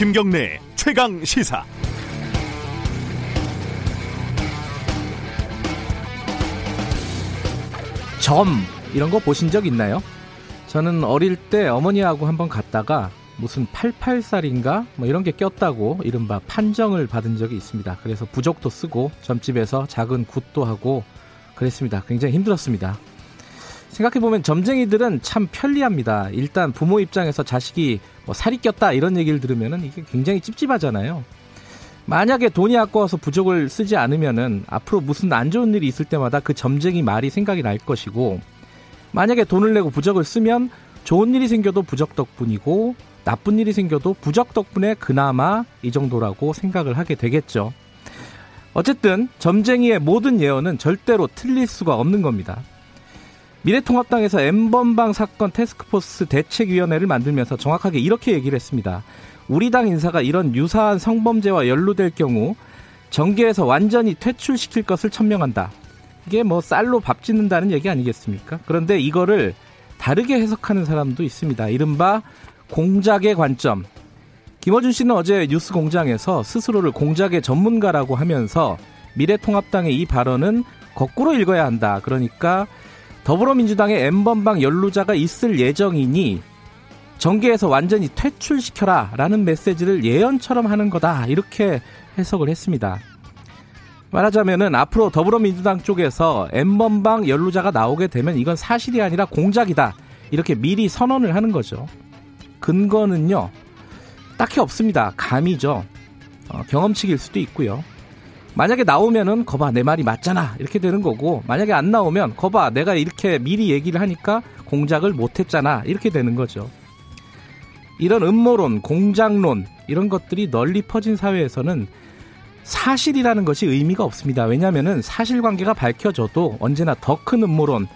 김경래 최강 시사. 점 이런 거 보신 적 있나요? 저는 어릴 때 어머니하고 한번 갔다가 무슨 88살인가 뭐 이런 게 꼈다고 이른바 판정을 받은 적이 있습니다. 그래서 부적도 쓰고 점집에서 작은 굿도 하고 그랬습니다. 굉장히 힘들었습니다. 생각해보면 점쟁이들은 참 편리합니다. 일단 부모 입장에서 자식이 뭐 살이 꼈다 이런 얘기를 들으면 이게 굉장히 찝찝하잖아요. 만약에 돈이 아까워서 부족을 쓰지 않으면은 앞으로 무슨 안 좋은 일이 있을 때마다 그 점쟁이 말이 생각이 날 것이고 만약에 돈을 내고 부적을 쓰면 좋은 일이 생겨도 부적 덕분이고 나쁜 일이 생겨도 부적 덕분에 그나마 이 정도라고 생각을 하게 되겠죠. 어쨌든 점쟁이의 모든 예언은 절대로 틀릴 수가 없는 겁니다. 미래통합당에서 엠번방 사건 테스크포스 대책위원회를 만들면서 정확하게 이렇게 얘기를 했습니다. 우리 당 인사가 이런 유사한 성범죄와 연루될 경우 정계에서 완전히 퇴출시킬 것을 천명한다. 이게 뭐 쌀로 밥 짓는다는 얘기 아니겠습니까? 그런데 이거를 다르게 해석하는 사람도 있습니다. 이른바 공작의 관점. 김어준 씨는 어제 뉴스 공장에서 스스로를 공작의 전문가라고 하면서 미래통합당의 이 발언은 거꾸로 읽어야 한다. 그러니까 더불어민주당의 엠번방 연루자가 있을 예정이니 정계에서 완전히 퇴출시켜라 라는 메시지를 예언처럼 하는 거다. 이렇게 해석을 했습니다. 말하자면은 앞으로 더불어민주당 쪽에서 엠번방 연루자가 나오게 되면 이건 사실이 아니라 공작이다. 이렇게 미리 선언을 하는 거죠. 근거는요, 딱히 없습니다. 감이죠. 어, 경험치일 수도 있고요. 만약에 나오면은 거봐 내 말이 맞잖아 이렇게 되는 거고 만약에 안 나오면 거봐 내가 이렇게 미리 얘기를 하니까 공작을 못했잖아 이렇게 되는 거죠. 이런 음모론, 공작론 이런 것들이 널리 퍼진 사회에서는 사실이라는 것이 의미가 없습니다. 왜냐하면 사실관계가 밝혀져도 언제나 더 큰 음모론,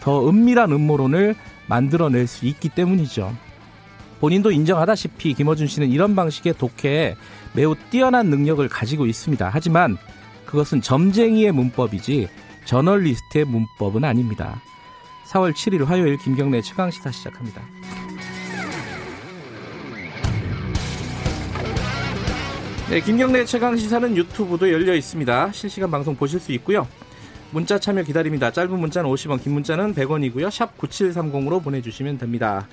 더 은밀한 음모론을 만들어낼 수 있기 때문이죠. 본인도 인정하다시피 김어준 씨는 이런 방식의 독해에 매우 뛰어난 능력을 가지고 있습니다. 하지만 그것은 점쟁이의 문법이지 저널리스트의 문법은 아닙니다. 4월 7일 화요일 김경래 최강시사 시작합니다. 네, 김경래 최강시사는 유튜브도 열려 있습니다. 실시간 방송 보실 수 있고요. 문자 참여 기다립니다. 짧은 문자는 50원, 긴 문자는 100원이고요. 샵 9730으로 보내주시면 됩니다.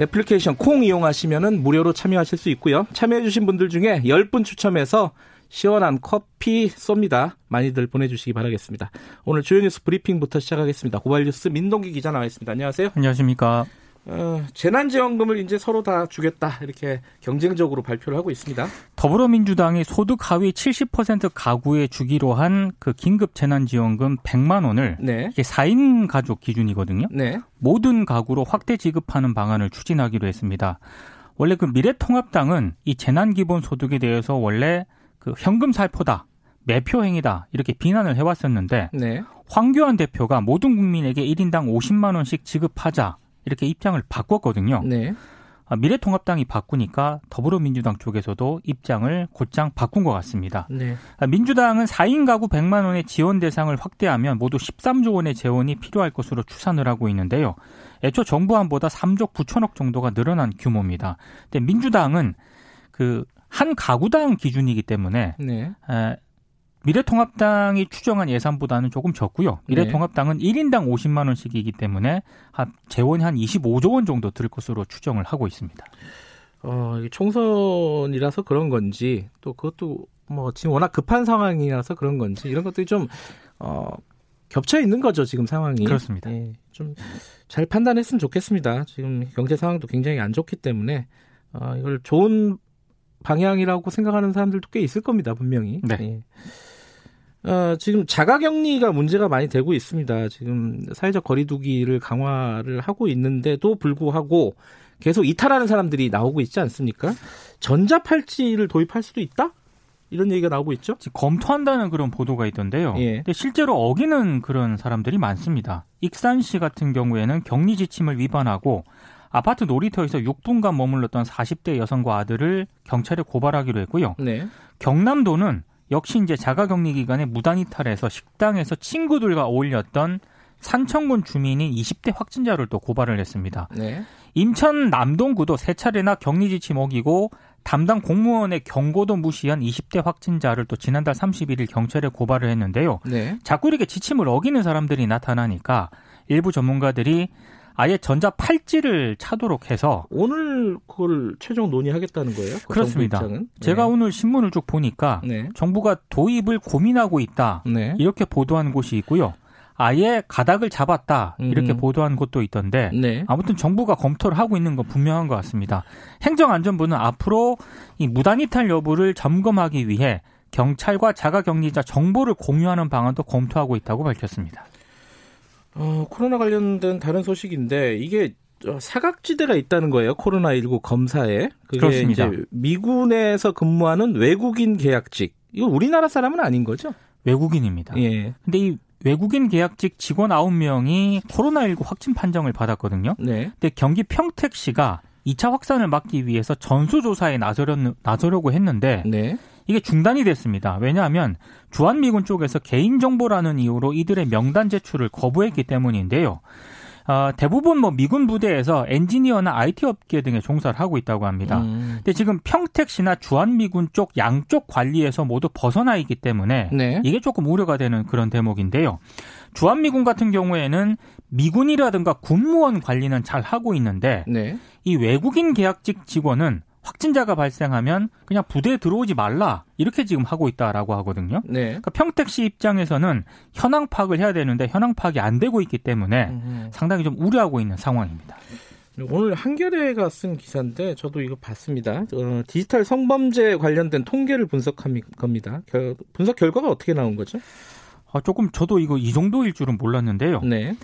애플리케이션 콩 이용하시면 무료로 참여하실 수 있고요. 참여해주신 분들 중에 10분 추첨해서 시원한 커피 쏩니다. 많이들 보내주시기 바라겠습니다. 오늘 주요 뉴스 브리핑부터 시작하겠습니다. 고발뉴스 민동기 기자 나와 있습니다. 안녕하세요. 안녕하십니까. 어, 재난지원금을 이제 서로 다 주겠다 이렇게 경쟁적으로 발표를 하고 있습니다. 더불어민주당이 소득 하위 70% 가구에 주기로 한 그 긴급 재난지원금 100만 원을 네. 이게 4인 가족 기준이거든요. 네. 모든 가구로 확대 지급하는 방안을 추진하기로 했습니다. 원래 그 미래통합당은 이 재난기본소득에 대해서 원래 그 현금 살포다. 매표 행위다 이렇게 비난을 해왔었는데 네. 황교안 대표가 모든 국민에게 1인당 50만 원씩 지급하자 이렇게 입장을 바꿨거든요. 네. 아, 미래통합당이 바꾸니까 더불어민주당 쪽에서도 입장을 곧장 바꾼 것 같습니다. 네. 아, 민주당은 4인 가구 100만 원의 지원 대상을 확대하면 모두 13조 원의 재원이 필요할 것으로 추산을 하고 있는데요. 애초 정부안보다 3조 9천억 정도가 늘어난 규모입니다. 근데 민주당은 그 한 가구당 기준이기 때문에 네. 미래통합당이 추정한 예산보다는 조금 적고요. 미래통합당은 네. 1인당 50만 원씩이기 때문에 재원이 한 25조 원 정도 들 것으로 추정을 하고 있습니다. 어, 총선이라서 그런 건지 또 그것도 뭐 지금 워낙 급한 상황이라서 그런 건지 이런 것들이 좀 어, 겹쳐 있는 거죠 지금 상황이. 그렇습니다. 예, 좀잘 판단했으면 좋겠습니다. 지금 경제 상황도 굉장히 안 좋기 때문에 어, 이걸 좋은 방향이라고 생각하는 사람들도 꽤 있을 겁니다 분명히. 네. 예. 어, 지금 자가격리가 문제가 많이 되고 있습니다. 지금 사회적 거리두기를 강화를 하고 있는데도 불구하고 계속 이탈하는 사람들이 나오고 있지 않습니까? 전자팔찌를 도입할 수도 있다? 이런 얘기가 나오고 있죠. 검토한다는 그런 보도가 있던데요. 예. 근데 실제로 어기는 그런 사람들이 많습니다. 익산시 같은 경우에는 격리 지침을 위반하고 아파트 놀이터에서 6분간 머물렀던 40대 여성과 아들을 경찰에 고발하기로 했고요. 네. 경남도는 역시 이제 자가격리 기간에 무단 이탈해서 식당에서 친구들과 어울렸던 산청군 주민인 20대 확진자를 또 고발을 했습니다. 네. 인천 남동구도 세 차례나 격리 지침 어기고 담당 공무원의 경고도 무시한 20대 확진자를 또 지난달 31일 경찰에 고발을 했는데요. 네. 자꾸 이렇게 지침을 어기는 사람들이 나타나니까 일부 전문가들이 아예 전자 팔찌를 차도록 해서 오늘 그걸 최종 논의하겠다는 거예요? 그 그렇습니다. 제가 네. 오늘 신문을 쭉 보니까 네. 정부가 도입을 고민하고 있다 네. 이렇게 보도한 곳이 있고요. 아예 가닥을 잡았다 이렇게 음. 보도한 곳도 있던데 네. 아무튼 정부가 검토를 하고 있는 건 분명한 것 같습니다. 행정안전부는 앞으로 이 무단이탈 여부를 점검하기 위해 경찰과 자가격리자 정보를 공유하는 방안도 검토하고 있다고 밝혔습니다. 어, 코로나 관련된 다른 소식인데 이게 사각지대가 있다는 거예요. 코로나19 검사에. 그게 그렇습니다. 이제 미군에서 근무하는 외국인 계약직. 이거 우리나라 사람은 아닌 거죠? 외국인입니다. 예. 근데 이 외국인 계약직 직원 9명이 코로나19 확진 판정을 받았거든요. 네. 근데 경기 평택시가 2차 확산을 막기 위해서 전수조사에 나서려, 나서려고 했는데 네. 이게 중단이 됐습니다. 왜냐하면 주한미군 쪽에서 개인정보라는 이유로 이들의 명단 제출을 거부했기 때문인데요. 어, 대부분 뭐 미군 부대에서 엔지니어나 IT 업계 등에 종사를 하고 있다고 합니다. 음. 근데 지금 평택시나 주한미군 쪽 양쪽 관리에서 모두 벗어나 있기 때문에 네. 이게 조금 우려가 되는 그런 대목인데요. 주한미군 같은 경우에는 미군이라든가 군무원 관리는 잘 하고 있는데 네. 이 외국인 계약직 직원은 확진자가 발생하면 그냥 부대에 들어오지 말라 이렇게 지금 하고 있다라고 하거든요. 네. 그러니까 평택시 입장에서는 현황 파악을 해야 되는데 현황 파악이 안 되고 있기 때문에 음흠. 상당히 좀 우려하고 있는 상황입니다. 오늘 한겨레가 쓴 기사인데 저도 이거 봤습니다. 어, 디지털 성범죄 관련된 통계를 분석한 겁니다. 겨, 분석 결과가 어떻게 나온 거죠? 아, 조금 저도 이거 이 정도일 줄은 몰랐는데요. 네.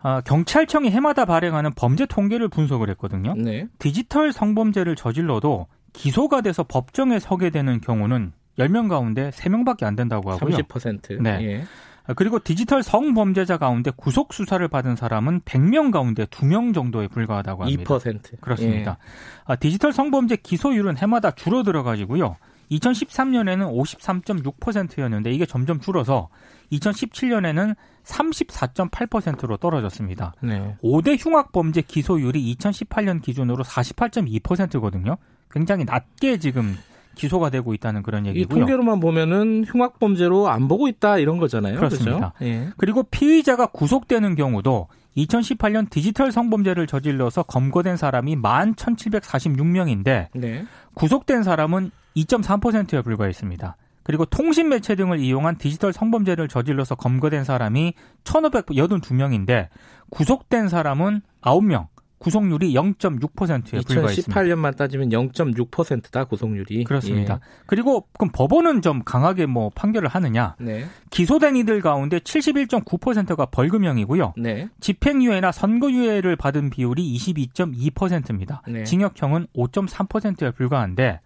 아, 경찰청이 해마다 발행하는 범죄 통계를 분석을 했거든요. 네. 디지털 성범죄를 저질러도 기소가 돼서 법정에 서게 되는 경우는 10명 가운데 3명밖에 안 된다고 하고요. 30%. 네. 예. 아, 그리고 디지털 성범죄자 가운데 구속 수사를 받은 사람은 100명 가운데 2명 정도에 불과하다고 합니다. 2%. 그렇습니다. 예. 아, 디지털 성범죄 기소율은 해마다 줄어들어 가지고요. 2013년에는 53.6%였는데 이게 점점 줄어서 2017년에는 34.8%로 떨어졌습니다. 네. 5대 흉악 범죄 기소율이 2018년 기준으로 48.2%거든요. 굉장히 낮게 지금 기소가 되고 있다는 그런 얘기고요. 이 통계로만 보면은 흉악 범죄로 안 보고 있다 이런 거잖아요. 그렇습니다. 그렇죠? 예. 그리고 피의자가 구속되는 경우도 2018년 디지털 성범죄를 저질러서 검거된 사람이 11,746명인데 네. 구속된 사람은 2.3%에 불과했습니다. 그리고 통신 매체 등을 이용한 디지털 성범죄를 저질러서 검거된 사람이 1,582명인데 구속된 사람은 9명. 구속률이 0.6%에 불과했습니다. 2018년만 따지면 0.6%다 구속률이. 그렇습니다. 예. 그리고 그럼 법원은 좀 강하게 뭐 판결을 하느냐? 네. 기소된 이들 가운데 71.9%가 벌금형이고요. 네. 집행유예나 선고유예를 받은 비율이 22.2%입니다. 네. 징역형은 5.3%에 불과한데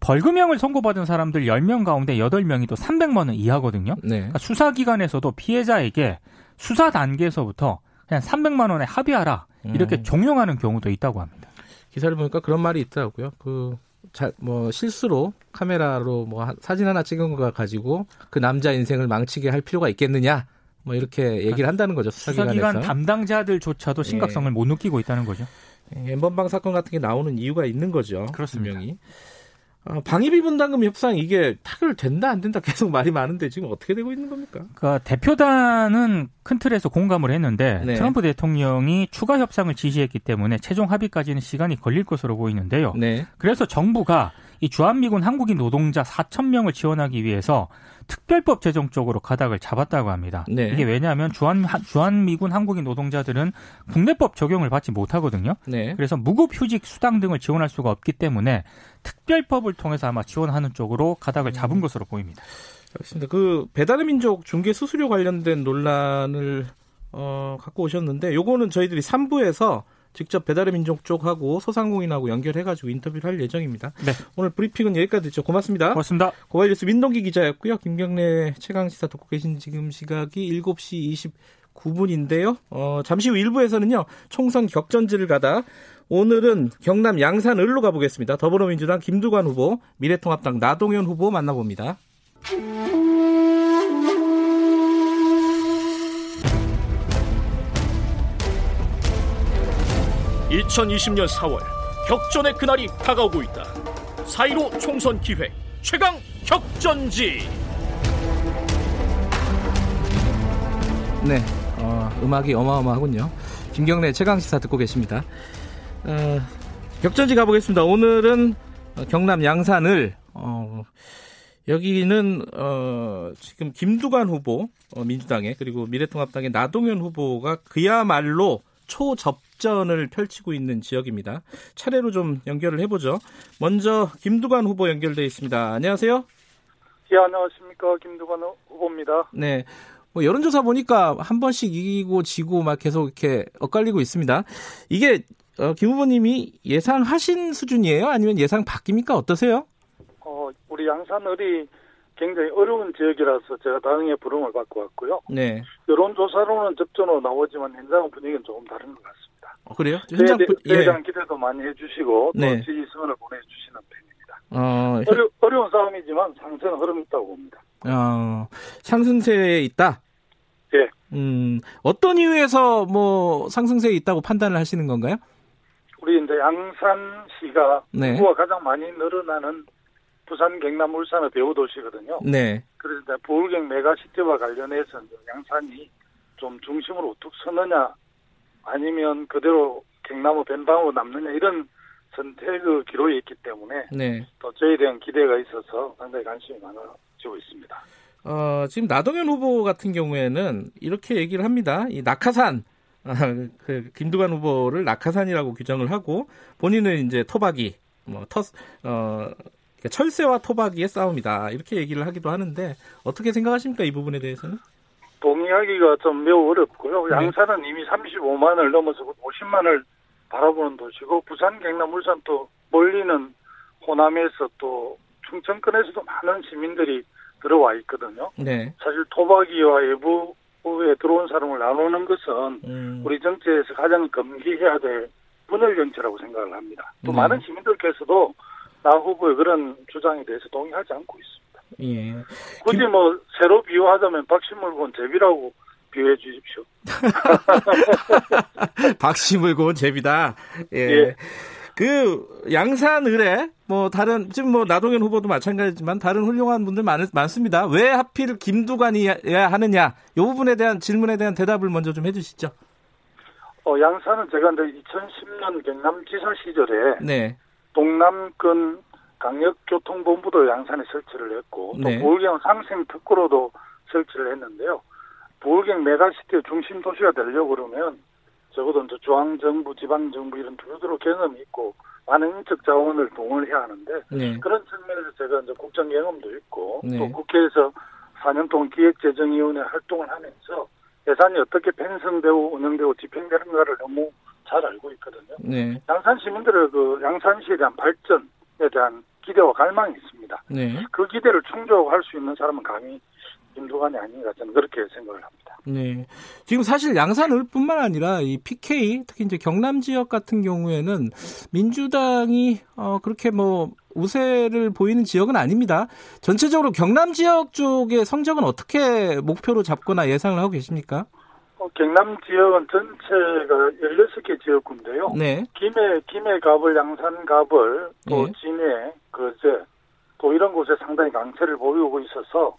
벌금형을 선고받은 사람들 10명 가운데 8명이 또 300만 원 이하거든요. 네. 그러니까 수사기관에서도 피해자에게 수사 단계에서부터 그냥 300만 원에 합의하라 이렇게 음. 종용하는 경우도 있다고 합니다. 기사를 보니까 그런 말이 있더라고요. 그 자, 뭐 실수로 카메라로 뭐 사진 하나 찍은 거 가지고 그 남자 인생을 망치게 할 필요가 있겠느냐? 뭐 이렇게 얘기를 그러니까 한다는 거죠. 수사기관에서. 수사기관 담당자들조차도 심각성을 예. 못 느끼고 있다는 거죠. 예, 엠번방 사건 같은 게 나오는 이유가 있는 거죠. 그렇습니다. 분명히. 어, 방위비 분담금 협상 이게 타결된다 안 된다 계속 말이 많은데 지금 어떻게 되고 있는 겁니까? 그러니까 대표단은 큰 틀에서 공감을 했는데 네. 트럼프 대통령이 추가 협상을 지시했기 때문에 최종 합의까지는 시간이 걸릴 것으로 보이는데요. 네. 그래서 정부가 이 주한미군 한국인 노동자 4천 명을 지원하기 위해서 특별법 제정 쪽으로 가닥을 잡았다고 합니다. 네. 이게 왜냐하면 주한 주한 미군 한국인 노동자들은 국내법 적용을 받지 못하거든요. 네. 그래서 무급 휴직 수당 등을 지원할 수가 없기 때문에 특별법을 통해서 아마 지원하는 쪽으로 가닥을 잡은 음. 것으로 보입니다. 알겠습니다. 그 배달의 민족 중개 수수료 관련된 논란을 어, 갖고 오셨는데 요거는 저희들이 3부에서 직접 배달의 민족 쪽하고 소상공인하고 연결해가지고 인터뷰를 할 예정입니다. 네. 오늘 브리핑은 여기까지 듣죠. 고맙습니다. 고맙습니다. 고발뉴스 민동기 기자였고요. 김경래 최강시사 듣고 계신 지금 시각이 7시 29분인데요. 어, 잠시 후 1부에서는요. 총선 격전지를 가다 오늘은 경남 양산 을로 가보겠습니다. 더불어민주당 김두관 후보, 미래통합당 나동현 후보 만나봅니다. 2020년 4월 격전의 그날이 다가오고 있다. 4.15 총선 기획 최강 격전지. 네 어, 음악이 어마어마하군요. 김경래 최강 시사 듣고 계십니다. 어, 격전지 가보겠습니다. 오늘은 경남 양산을 어, 여기는 어, 지금 김두관 후보 어, 민주당의 그리고 미래통합당의 나동현 후보가 그야말로 초접 전을 펼치고 있는 지역입니다. 차례로 좀 연결을 해보죠. 먼저 김두관 후보 연결돼 있습니다. 안녕하세요. 예, 안녕하십니까. 김두관 후보입니다. 네. 뭐 여론조사 보니까 한 번씩 이기고 지고 막 계속 이렇게 엇갈리고 있습니다. 이게 어, 김 후보님이 예상하신 수준이에요? 아니면 예상 바뀝니까? 어떠세요? 어, 우리 양산을이 굉장히 어려운 지역이라서 제가 다행의 부름을 받고 왔고요. 네. 여론조사로는 접전으로 나오지만 현장 분위기는 조금 다른 것 같습니다. 어, 그래요? 현장 분 예. 대한 기대도 많이 해주시고 또 네. 지지선을 보내주시는 편입니다. 어, 어려, 어려운 싸움이지만 상승 흐름이 있다고 봅니다. 어, 상승세에 있다? 예. 음, 어떤 이유에서 뭐 상승세에 있다고 판단을 하시는 건가요? 우리 이제 양산시가 네. 인구가 가장 많이 늘어나는 부산, 경남, 울산의 배후 도시거든요. 네. 그래서 부울경 메가시티와 관련해서 양산이 좀 중심으로 우뚝 서느냐 아니면 그대로 경남의 벤방으로 남느냐 이런 선택의 기로에 있기 때문에 네. 또 저에 대한 기대가 있어서 상당히 관심이 많아지고 있습니다. 어, 지금 나동현 후보 같은 경우에는 이렇게 얘기를 합니다. 이 낙하산 아, 그 김두관 후보를 낙하산이라고 규정을 하고 본인은 이제 토박이 뭐 터, 어, 철새와 토박이의 싸움이다 이렇게 얘기를 하기도 하는데 어떻게 생각하십니까 이 부분에 대해서는? 동의하기가 좀 매우 어렵고요. 네. 양산은 이미 35만을 넘어서 50만을 바라보는 도시고 부산, 경남, 울산 또 멀리는 호남에서 또 충청권에서도 많은 시민들이 들어와 있거든요. 네. 사실 토박이와 외부에 들어온 사람을 나누는 것은 음. 우리 정치에서 가장 금기해야 될 분열 정치라고 생각을 합니다. 또 네. 많은 시민들께서도 나 후보의 그런 주장에 대해서 동의하지 않고 있습니다. 예. 굳이 김... 뭐 새로 비유하자면 박씨물고 제비라고 비유해 주십시오. 박씨물고 제비다. 예. 예. 그 양산 의뢰 뭐 다른 지금 뭐 나동현 후보도 마찬가지지만 다른 훌륭한 분들 많, 많습니다. 왜 하필 김두관이야 하느냐 이 부분에 대한 질문에 대한 대답을 먼저 좀 해주시죠. 어 양산은 제가 2010년 경남지사 시절에 네. 동남권 강력교통본부도 양산에 설치를 했고 또 네. 보울경 상생 특구로도 설치를 했는데요. 보울경 메가시티의 중심 도시가 되려고 그러면 적어도 이제 중앙정부, 지방정부 이런 두루두루 경험이 있고 많은 인적 자원을 동원해야 하는데 네. 그런 측면에서 제가 이제 국정 경험도 있고 네. 또 국회에서 4년 동안 기획재정위원회 활동을 하면서 예산이 어떻게 편성되고 운영되고 집행되는가를 너무 잘 알고 있거든요. 네. 양산 시민들의 그 양산시에 대한 발전에 대한 기대와 갈망이 있습니다. 네. 그 기대를 충족할 수 있는 사람은 감히 김두관이 아닌가 저는 그렇게 생각을 합니다. 네. 지금 사실 양산을뿐만 아니라 이 PK 특히 이제 경남 지역 같은 경우에는 민주당이 어 그렇게 뭐 우세를 보이는 지역은 아닙니다. 전체적으로 경남 지역 쪽의 성적은 어떻게 목표로 잡거나 예상을 하고 계십니까? 어, 경남 지역은 전체가 16개 지역군데요. 네. 김해, 김해 갑을, 양산 갑을, 또 네. 진해, 거제, 또 이런 곳에 상당히 강세를 보이고 있어서,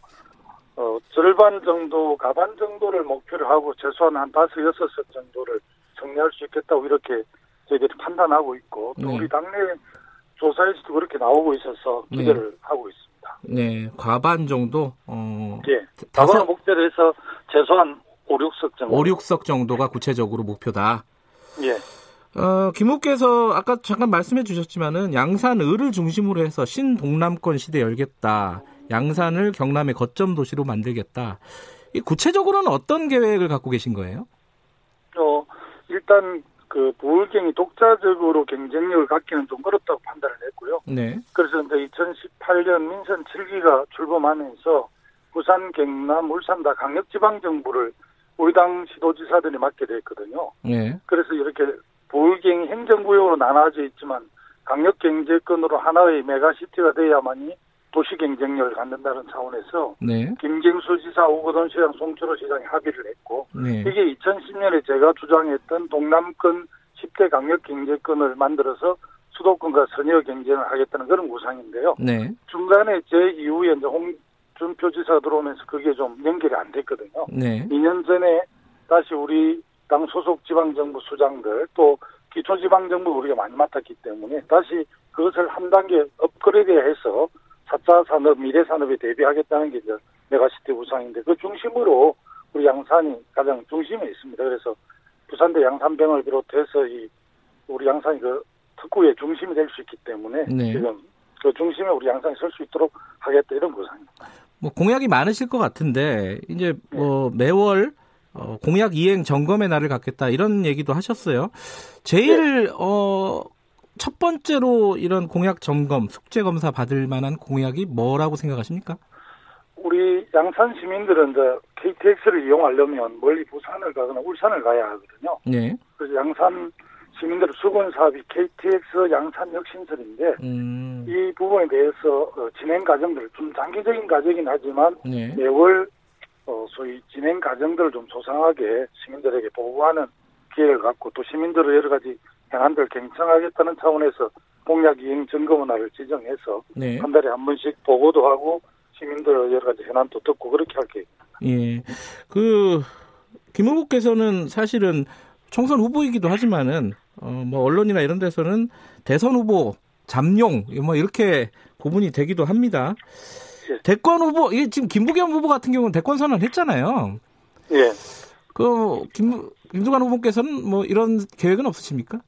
어, 절반 정도, 가반 정도를 목표로 하고 최소한 한 다섯, 여섯 석 정도를 정리할 수 있겠다고 이렇게 저희들이 판단하고 있고, 또 네. 우리 당내 조사에서도 그렇게 나오고 있어서 기대를 네. 하고 있습니다. 네, 과반 정도? 어. 예. 과반을 목표로 해서 최소한 5, 6석 정도. 5, 6석 정도가 구체적으로 목표다. 예. 어, 김 후께서 아까 잠깐 말씀해 주셨지만은 양산 을을 중심으로 해서 신동남권 시대 열겠다. 양산을 경남의 거점 도시로 만들겠다. 이 구체적으로는 어떤 계획을 갖고 계신 거예요? 어, 일단 그 부울경이 독자적으로 경쟁력을 갖기는 좀 어렵다고 판단을 했고요. 네. 그래서 이제 2018년 민선 7기가 출범하면서 부산, 경남, 울산 다 강력지방정부를 우리 당 시도지사들이 맡게 됐거든요. 예. 그래서 이렇게 보울경 행정구역으로 나눠져 있지만 강력 경제권으로 하나의 메가시티가 돼야만이 도시 경쟁력을 갖는다는 차원에서 네. 김경수 지사, 오거돈 시장, 송철호 시장이 합의를 했고 네. 이게 2010년에 제가 주장했던 동남권 10대 강력 경제권을 만들어서 수도권과 선의의 경쟁을 하겠다는 그런 구상인데요. 네. 중간에 제 이후에 이제 홍 준표 지사가 들어오면서 그게 좀 연결이 안 됐거든요. 네. 2년 전에 다시 우리 당 소속 지방정부 수장들 또 기초지방정부 우리가 많이 맡았기 때문에 다시 그것을 한 단계 업그레이드해서 4차 산업, 미래 산업에 대비하겠다는 게 이제 메가시티 구상인데 그 중심으로 우리 양산이 가장 중심에 있습니다. 그래서 부산대 양산병을 비롯해서 이 우리 양산이 그 특구의 중심이 될 수 있기 때문에 네. 지금 그 중심에 우리 양산이 설 수 있도록 하겠다 이런 구상입니다. 뭐 공약이 많으실 것 같은데 이제 뭐 네. 매월 어, 공약 이행 점검의 날을 갖겠다 이런 얘기도 하셨어요. 제일 네. 어, 첫 번째로 이런 공약 점검, 숙제 검사 받을 만한 공약이 뭐라고 생각하십니까? 우리 양산 시민들은 이제 KTX를 이용하려면 멀리 부산을 가거나 울산을 가야 하거든요. 네. 그래서 양산 시민들 수건 사업이 KTX 양산 혁신설인데 음. 이 부분에 대해서 어, 진행 과정들 좀 장기적인 과정이긴 하지만 네. 매월 어, 소위 진행 과정들을 좀 소상하게 시민들에게 보고하는 기회를 갖고 또 시민들의 여러 가지 행안들 경청하겠다는 차원에서 공약 이행 점검원화를 지정해서 네. 한 달에 한 번씩 보고도 하고 시민들의 여러 가지 현안도 듣고 그렇게 할 계획입니다. 예. 그, 김 후보께서는 사실은 총선 후보이기도 하지만은, 어, 뭐, 언론이나 이런 데서는 대선 후보, 잠룡, 뭐, 이렇게 구분이 되기도 합니다. 예. 대권 후보, 이게 지금 김부겸 후보 같은 경우는 대권 선언 했잖아요. 예. 그, 김, 김두관 후보께서는 뭐, 이런 계획은 없으십니까?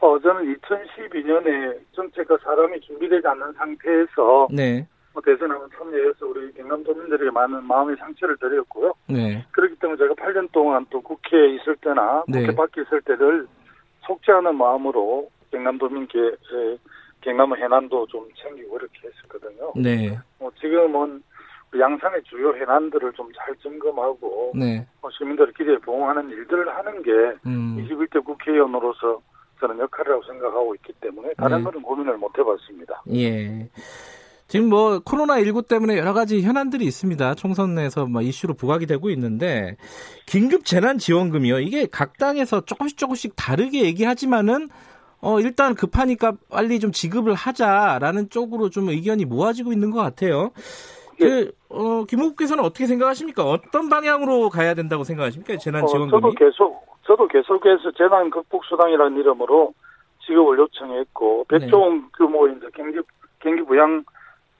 어, 저는 2012년에 정책과 사람이 준비되지 않는 상태에서 네. 뭐 대선 한번 참여해서 우리 경남도민들에게 많은 마음의 상처를 드렸고요. 네. 그렇기 때문에 제가 8년 동안 또 국회에 있을 때나 네. 국회 밖에 있을 때를 속죄하는 마음으로 경남도민께 경남의 해난도 좀 챙기고 이렇게 했었거든요. 네. 뭐 지금은 양산의 주요 해난들을 좀 잘 점검하고 네. 뭐 시민들의 기대에 부응하는 일들을 하는 게 음. 21대 국회의원으로서 저는 역할이라고 생각하고 있기 때문에 다른 네. 거는 고민을 못 해봤습니다. 예. 지금 뭐 코로나19 때문에 여러 가지 현안들이 있습니다. 총선 내에서 뭐 이슈로 부각이 되고 있는데 긴급 재난 지원금이요. 이게 각 당에서 조금씩 조금씩 다르게 얘기하지만은 어 일단 급하니까 빨리 좀 지급을 하자라는 쪽으로 좀 의견이 모아지고 있는 것 같아요. 예. 그, 어, 김호국께서는 어떻게 생각하십니까? 어떤 방향으로 가야 된다고 생각하십니까? 재난 지원금이? 어, 저도 계속 저도 계속해서 재난 극복 수당이라는 이름으로 지급을 요청했고 백종 네. 규모의 경기 경기 부양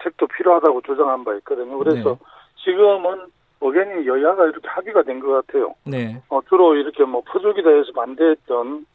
책도 필요하다고 주장한 바 있거든요. 그래서 네. 지금은 의견이 여야가 이렇게 합의가 된 것 같아요. 네. 어, 주로 이렇게 뭐 퍼주기 대해서 반대했던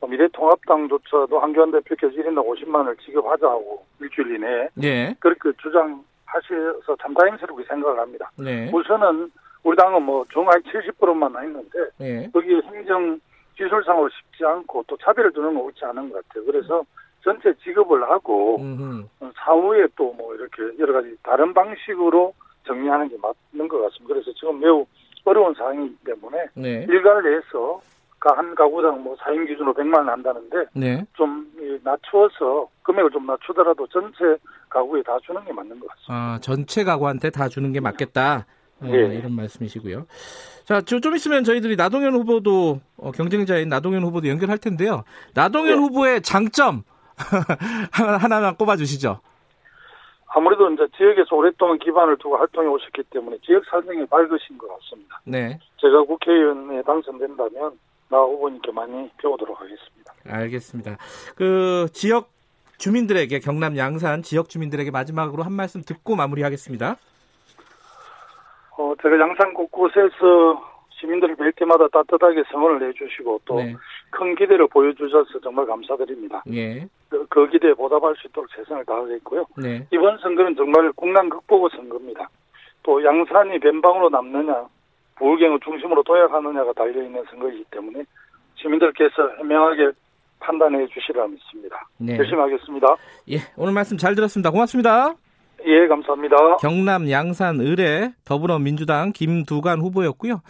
뭐 미래통합당조차도 한교안 대표께서 1인당 50만을 지급하자고 일주일 이내에 네. 그렇게 주장하셔서 참 다행스럽게 생각을 합니다. 네. 우선은 우리 당은 뭐 정확히 70%만 했는데 네. 거기에 행정 기술상으로 쉽지 않고 또 차별을 두는 건 옳지 않은 것 같아요. 그래서 전체 지급을 하고 음흠. 사후에 또 뭐 이렇게 여러 가지 다른 방식으로 정리하는 게 맞는 것 같습니다. 그래서 지금 매우 어려운 상황이기 때문에 네. 일가를 내서 한 가구당 뭐 4인 기준으로 100만 원 한다는데 네. 좀 낮추어서 금액을 좀 낮추더라도 전체 가구에 다 주는 게 맞는 것 같습니다. 아, 전체 가구한테 다 주는 게 맞겠다. 네. 어, 이런 말씀이시고요. 자, 좀 있으면 저희들이 나동현 후보도 어, 경쟁자인 나동현 후보도 연결할 텐데요. 나동현 네. 후보의 장점 하나만 꼽아주시죠. 아무래도 이제 지역에서 오랫동안 기반을 두고 활동해 오셨기 때문에 지역 사정이 밝으신 것 같습니다. 네. 제가 국회의원에 당선된다면 나 후보님께 많이 배우도록 하겠습니다. 알겠습니다. 그 지역 주민들에게 경남 양산 지역 주민들에게 마지막으로 한 말씀 듣고 마무리하겠습니다. 어, 제가 양산 곳곳에서 시민들을 뵐 때마다 따뜻하게 성원을 내주시고 또큰 네. 기대를 보여주셔서 정말 감사드립니다. 예. 그, 그, 기대에 보답할 수 있도록 최선을 다하겠고요. 네. 이번 선거는 정말 국난 극복의 선거입니다. 또 양산이 변방으로 남느냐, 부울경을 중심으로 도약하느냐가 달려있는 선거이기 때문에 시민들께서 현명하게 판단해 주시리라 믿습니다. 네. 열심히 하겠습니다. 예, 오늘 말씀 잘 들었습니다. 고맙습니다. 예, 감사합니다. 경남 양산 의뢰 더불어민주당 김두관 후보였고요.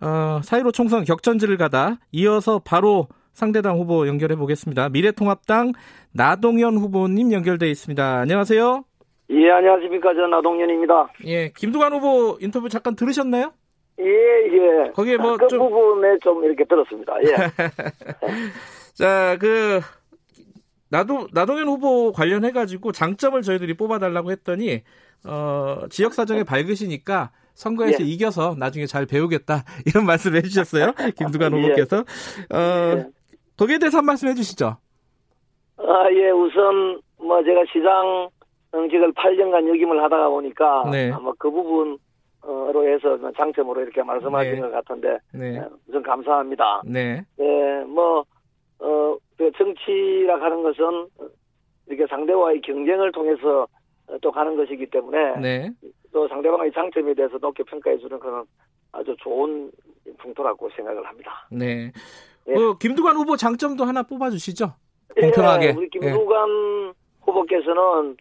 어, 사이로 총선 격전지를 가다 이어서 바로 상대당 후보 연결해 보겠습니다. 미래통합당 나동현 후보님 연결돼 있습니다. 안녕하세요. 예, 안녕하십니까. 저 나동현입니다. 예, 김두관 후보 인터뷰 잠깐 들으셨나요? 예, 예. 거기에 뭐. 그 좀... 부분에 좀 이렇게 들었습니다. 예. 자, 그, 나도 나동현 후보 관련해 가지고 장점을 저희들이 뽑아달라고 했더니 어, 지역 사정에 밝으시니까 선거에서 예. 이겨서 나중에 잘 배우겠다 이런 말씀을 해주셨어요 김두관 예. 후보께서 어, 예. 거기에 대해서 한 말씀 해주시죠. 아, 예, 우선 뭐 제가 시장 정직을 8년간 역임을 하다가 보니까 네. 아마 그 부분으로 해서 장점으로 이렇게 말씀하신 네. 것 같은데 네. 우선 감사합니다. 네. 네, 뭐 어, 그 정치라 하는 것은 이렇게 상대와의 경쟁을 통해서 또 가는 것이기 때문에 네. 또 상대방의 장점에 대해서 높게 평가해 주는 그런 아주 좋은 풍토라고 생각을 합니다. 네. 예. 그 김두관 후보 장점도 하나 뽑아주시죠. 공평하게. 예, 우리 김두관 예. 후보께서는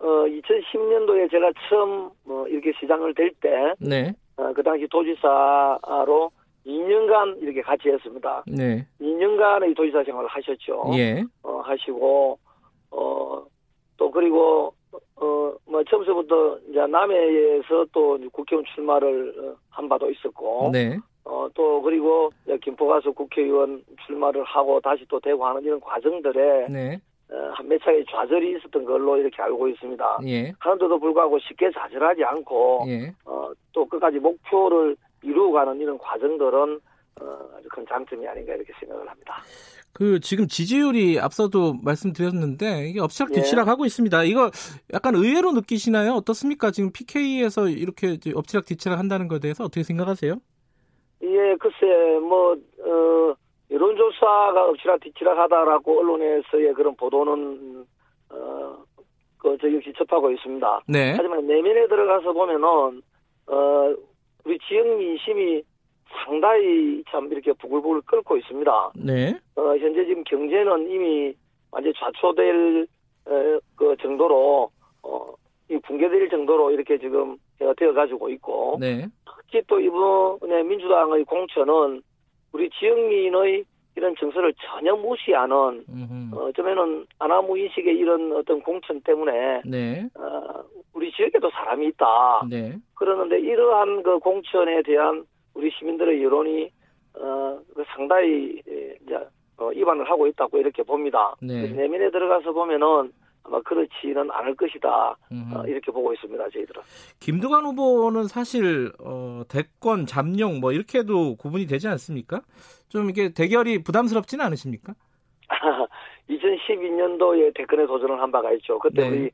어 2010년도에 제가 처음 뭐 이렇게 시장을 될 때, 네. 어, 그 당시 도지사로 2년간 이렇게 같이 했습니다. 네. 2년간의 도지사 생활을 하셨죠. 예. 어, 하시고 어, 또 그리고 어, 뭐 처음서부터 이제 남해에서 또 국회의원 출마를 어, 한 바도 있었고, 네. 어, 또 그리고 김포 가서 국회의원 출마를 하고 다시 또 대구 하는 이런 과정들에 네. 어, 한몇 차례 좌절이 있었던 걸로 이렇게 알고 있습니다. 예. 하는데도 불구하고 쉽게 좌절하지 않고 예. 어, 또 끝까지 목표를 이루어가는 이런 과정들은 어, 아주 큰 장점이 아닌가 이렇게 생각을 합니다. 그 지금 지지율이 앞서도 말씀드렸는데 이게 엎치락 뒤치락 예. 하고 있습니다. 이거 약간 의외로 느끼시나요? 어떻습니까? 지금 PK에서 이렇게 엎치락 뒤치락 한다는 것에 대해서 어떻게 생각하세요? 예, 글쎄 뭐 어, 여론조사가 엎치락뒤치락 하다라고 언론에서의 그런 보도는 어, 그 저 역시 접하고 있습니다. 네. 하지만 내면에 들어가서 보면은 어, 우리 지역 민심이 상당히 참 이렇게 부글부글 끓고 있습니다. 네. 어, 현재 지금 경제는 이미 완전 좌초될 어, 그 정도로 어, 이 붕괴될 정도로 이렇게 지금 되어 가지고 있고 네. 특히 또 이번에 민주당의 공천은 우리 지역민의 이런 정서를 전혀 무시하는 어, 점에는 아나무 인식의 이런 어떤 공천 때문에 네. 어, 우리 지역에도 사람이 있다. 네. 그러는데 이러한 그 공천에 대한 우리 시민들의 여론이 어, 그 상당히 이제 어, 입안을 하고 있다고 이렇게 봅니다. 네. 내면에 들어가서 보면은 아마 그렇지는 않을 것이다 어, 이렇게 보고 있습니다 저희들은. 김두관 후보는 사실 어, 대권 잠룡 뭐 이렇게도 구분이 되지 않습니까? 좀 이게 대결이 부담스럽지는 않으십니까? 2012년도에 대권에 도전을 한 바가 있죠. 그때 네. 우리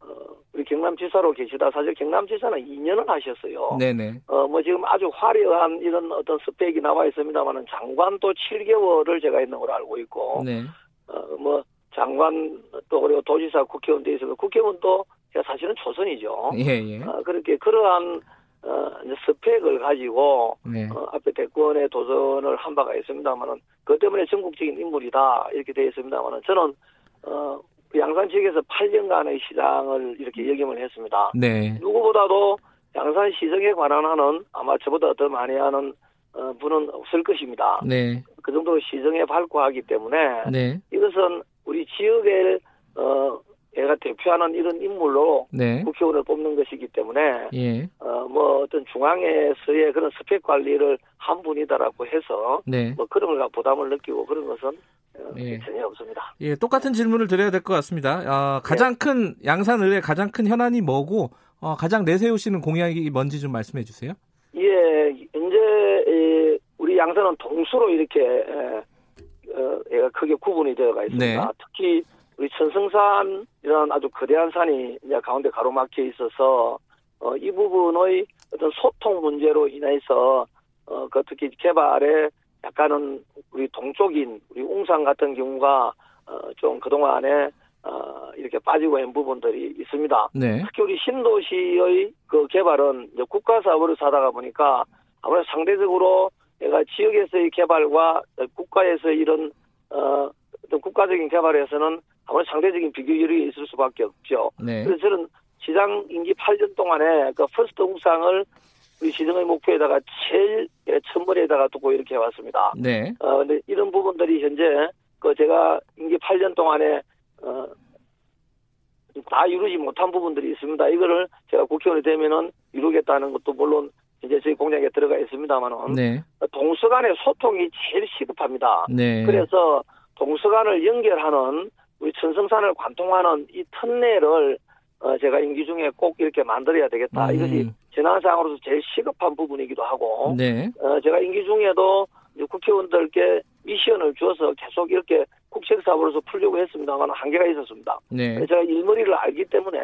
어, 우리 경남지사로 계시다 사실 경남지사는 2년을 하셨어요. 네네. 어, 뭐 지금 아주 화려한 이런 어떤 스펙이 나와 있습니다만은 장관도 7개월을 제가 있는 걸로 알고 있고, 네. 어, 뭐 장관 또 그리고 도지사 국회의원 돼 있어서 국회의원도 제가 사실은 초선이죠. 예, 예. 어, 그렇게 그러한 어, 스펙을 가지고 네. 어, 앞에 대권에 도전을 한 바가 있습니다만은 그 때문에 전국적인 인물이다 이렇게 되어 있습니다만은 저는 어, 그 양산 지역에서 8년간의 시장을 이렇게 역임을 했습니다. 네. 누구보다도 양산 시정에 관한 하는 아마 저보다 더 많이 하는 어, 분은 없을 것입니다. 네. 그 정도로 시정에 밟고 하기 때문에 네. 이것은 우리 지역의 어, 애가 대표하는 이런 인물로 네. 국회의원을 뽑는 것이기 때문에 예. 어, 뭐 어떤 중앙에서의 그런 스펙 관리를 한 분이다라고 해서 네. 뭐 그런 걸 부담을 느끼고 그런 것은 예. 전혀 없습니다. 예, 똑같은 질문을 드려야 될 것 같습니다. 어, 가장 예. 큰 양산을의 가장 큰 현안이 뭐고 어, 가장 내세우시는 공약이 뭔지 좀 말씀해 주세요. 예, 이제 우리 양산은 동수로 이렇게 어, 얘가 크게 구분이 되어가 있습니다. 네. 특히 우리 천성산이라는 아주 거대한 산이 이제 가운데 가로막혀 있어서 어, 이 부분의 어떤 소통 문제로 인해서 어, 그 특히 개발에 약간은 우리 동쪽인 우리 웅산 같은 경우가 어, 좀 그동안에 어, 이렇게 빠지고 있는 부분들이 있습니다. 네. 특히 우리 신도시의 그 개발은 국가 사업을 하다가 보니까 아무래도 상대적으로 내가 지역에서의 개발과 국가에서 이런 어, 어떤 국가적인 개발에서는 아무래도 상대적인 비효율이 있을 수밖에 없죠. 네. 그래서 저는 시장 임기 8년 동안에 그 first 웅상을 우리 시정의 목표에다가 제일 첫머리에다가 두고 이렇게 해왔습니다. 네. 어, 근데 이런 부분들이 현재 그 제가 임기 8년 동안에 어, 다 이루지 못한 부분들이 있습니다. 이거를 제가 국회의원이 되면은 이루겠다는 것도 물론 이제 저희 공약에 들어가 있습니다만은 네. 동서 간의 소통이 제일 시급합니다. 네. 그래서 동서 간을 연결하는 우리 천성산을 관통하는 이 터널을 어, 제가 임기 중에 꼭 이렇게 만들어야 되겠다. 음. 이것이 재난상으로서 제일 시급한 부분이기도 하고, 네. 어, 제가 임기 중에도 국회의원들께 미션을 주어서 계속 이렇게 국책 사업으로서 풀려고 했습니다만 한계가 있었습니다. 네. 제가 일머리를 알기 때문에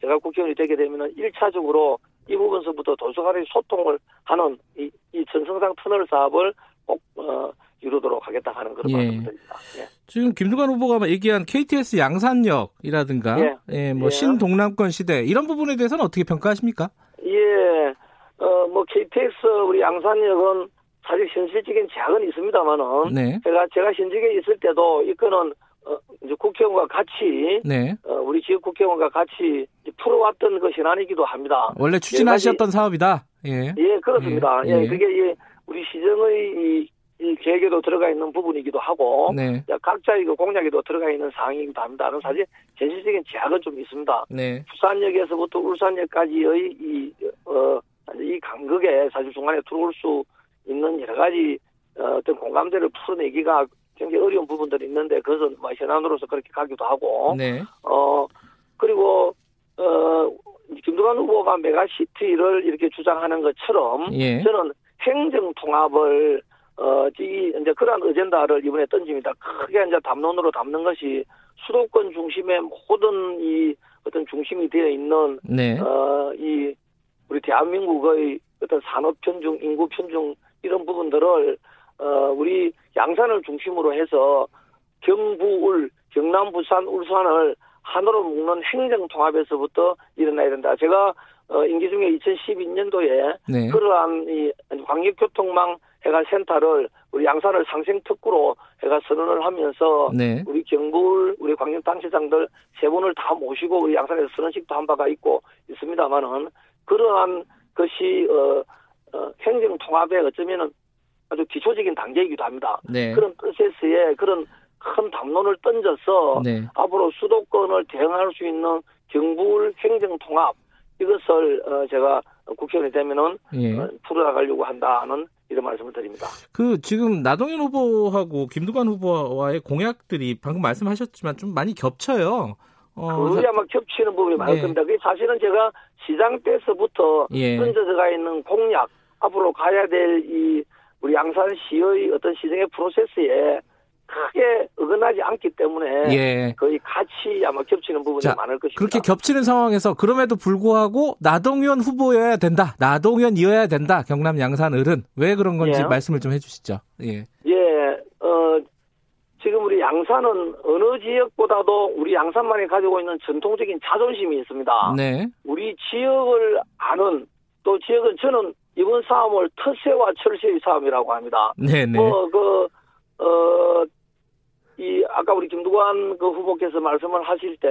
제가 국회의원이 되게 되면 1차적으로 이 부분서부터 도서관의 소통을 하는 이, 이 전성상 터널 사업을 꼭 어, 이루도록 하겠다 하는 그런 예. 말씀드립니다. 예. 지금 김두관 후보가 얘기한 KTX 양산역이라든가 예. 예, 뭐 예. 신동남권 시대 이런 부분에 대해서는 어떻게 평가하십니까? 예, 어, 뭐 KTX 우리 양산역은 사실 현실적인 제약은 있습니다만은 네. 제가 제가 현직에 있을 때도 이거는 어, 이제 국회의원과 같이 네. 어, 우리 지역 국회의원과 같이 풀어왔던 것이 아니기도 합니다. 원래 추진하셨던 사업이다. 예, 예 그렇습니다. 예, 예. 그게 우리 시정의 이, 이 계획에도 들어가 있는 부분이기도 하고 네. 각자의 그 공약에도 들어가 있는 사항이기도 합니다. 사실 현실적인 제약은 좀 있습니다. 네. 부산역에서부터 울산역까지의 이, 어, 이 간극에 사실 중간에 들어올 수 있는 여러 가지 어, 어떤 공감대를 풀어내기가 굉장히 어려운 부분들이 있는데 그것은 뭐 현안으로서 그렇게 가기도 하고 네. 어 그리고 어 김두관 후보가 메가시티를 이렇게 주장하는 것처럼 예. 저는 행정 통합을 어, 이, 이제 그러한 어젠다를 이번에 던집니다. 크게 이제 담론으로 담는 것이 수도권 중심의 모든 이 어떤 중심이 되어 있는, 네. 어, 이, 우리 대한민국의 어떤 산업 편중, 인구 편중, 이런 부분들을 어 우리 양산을 중심으로 해서 경부울, 경남, 부산, 울산을 하나로 묶는 행정 통합에서부터 일어나야 된다. 제가 어 임기 중에 2012년도에 네. 그러한 이 광역교통망 해가 센터를 우리 양산을 상생 특구로 해가 선언을 하면서 네. 우리 경부울 우리 광역 당시장들 세 분을 다 모시고 우리 양산에서 선언식도 한 바가 있고 있습니다만은 그러한 것이 어 어, 행정 통합에 어쩌면은 아주 기초적인 단계이기도 합니다. 네. 그런 프로세스에 그런 큰 담론을 던져서 네. 앞으로 수도권을 대응할 수 있는 경부울 행정 통합 이것을 어, 제가 국회의원이 되면은 예. 어, 풀어나가려고 한다는 이런 말씀을 드립니다. 그 지금 나동현 후보하고 김두관 후보와의 공약들이 방금 말씀하셨지만 좀 많이 겹쳐요. 어, 그게 아마 겹치는 부분이 많을 예. 겁니다. 그 사실은 제가 시장 때서부터 예. 던져져가 있는 공약 앞으로 가야 될이 우리 양산시의 어떤 시정의 프로세스에 크게 어긋나지 않기 때문에 예. 거의 같이 아마 겹치는 부분이 자, 많을 것입니다. 그렇게 겹치는 상황에서 그럼에도 불구하고 나동현 후보여야 된다. 나동현이어야 된다. 경남 양산 을은 왜 그런 건지 예. 말씀을 좀 해주시죠. 예. 예. 어, 지금 우리 양산은 어느 지역보다도 우리 양산만이 가지고 있는 전통적인 자존심이 있습니다. 네. 우리 지역을 아는 또 지역은 저는 이번 싸움을 터세와 철새의 싸움이라고 합니다. 네네. 뭐, 그, 어, 이, 아까 우리 김두관 그 후보께서 말씀을 하실 때,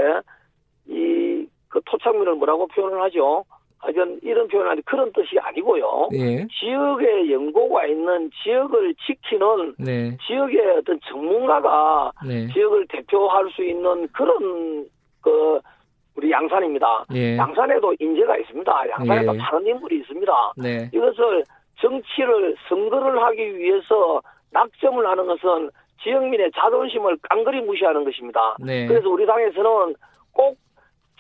이, 그 토착민을 뭐라고 표현을 하죠? 하여간 이런 표현은 아니 그런 뜻이 아니고요. 네. 지역에 연고가 있는 지역을 지키는 네. 지역의 어떤 전문가가 네. 지역을 대표할 수 있는 그런 그 우리 양산입니다. 예. 양산에도 인재가 있습니다. 양산에도 예. 다른 인물이 있습니다. 네. 이것을 정치를 선거를 하기 위해서 낙점을 하는 것은 지역민의 자존심을 깡그리 무시하는 것입니다. 네. 그래서 우리 당에서는 꼭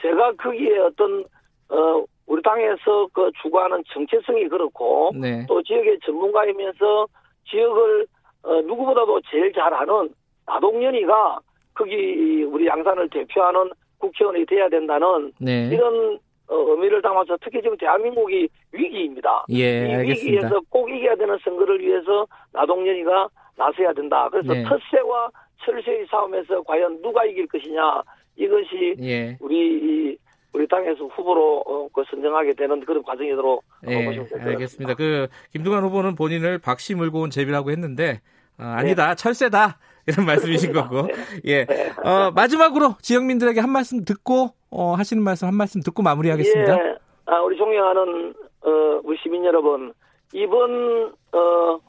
제가 거기에 어떤 어 우리 당에서 그 추구하는 정체성이 그렇고 네. 또 지역의 전문가이면서 지역을 어, 누구보다도 제일 잘하는 나동연이가 거기 우리 양산을 대표하는 국회의원이 돼야 된다는 네. 이런 어, 의미를 담아서 특히 지금 대한민국이 위기입니다. 예, 이 알겠습니다. 위기에서 꼭 이겨야 되는 선거를 위해서 나동연이가 나서야 된다. 그래서 네. 텃세와 철새의 싸움에서 과연 누가 이길 것이냐 이것이 예. 우리 우리 당에서 후보로 어, 그 선정하게 되는 그런 과정이도록 예, 알겠습니다. 그 김두관 후보는 본인을 박씨 물고 온 제비라고 했는데 어, 아니다 네. 철새다 이런 말씀이신 거고. 예. 네. 어, 마지막으로 지역민들에게 한 말씀 듣고 어, 하시는 말씀 한 말씀 듣고 마무리하겠습니다. 예. 아, 우리 존경하는 어, 우리 시민 여러분 이번 어,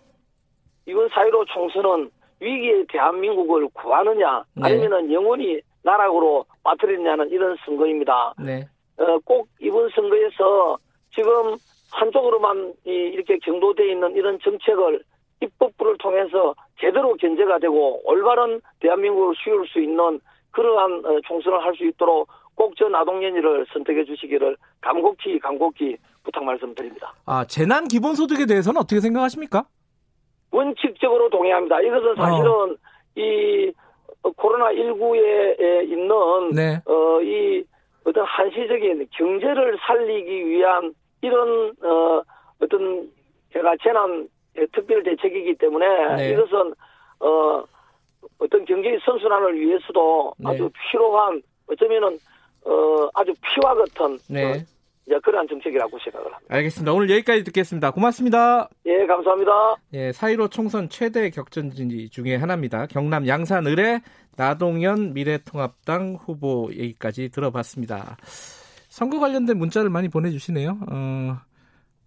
이번 사회로 총선은 위기의 대한민국을 구하느냐 네. 아니면은 영원히 나락으로 빠뜨리느냐는 이런 선거입니다. 네. 어, 꼭 이번 선거에서 지금 한쪽으로만 이, 이렇게 경도돼 있는 이런 정책을 입법부를 통해서 제대로 견제가 되고 올바른 대한민국을 수혈 수 있는 그러한 어, 총선을 할 수 있도록 꼭저 나동연일을 선택해 주시기를 간곡히 간곡히 부탁 말씀드립니다. 아 재난 기본소득에 대해서는 어떻게 생각하십니까? 원칙적으로 동의합니다. 이것은 사실은 어. 이 코로나 19에 있는 네. 어 이 어떤 한시적인 경제를 살리기 위한 이런 어 어떤 제가 재난 특별 대책이기 때문에 네. 이것은 어 어떤 경제 선순환을 위해서도 네. 아주 필요한 어쩌면은 어 아주 피와 같은 네. 어, 이제 그러한 정책이라고 생각을 합니다. 알겠습니다. 오늘 여기까지 듣겠습니다. 고맙습니다. 예, 감사합니다. 예, 4.15 총선 최대 격전지 중에 하나입니다. 경남 양산 을의 나동현 미래통합당 후보 얘기까지 들어봤습니다. 선거 관련된 문자를 많이 보내주시네요. 어,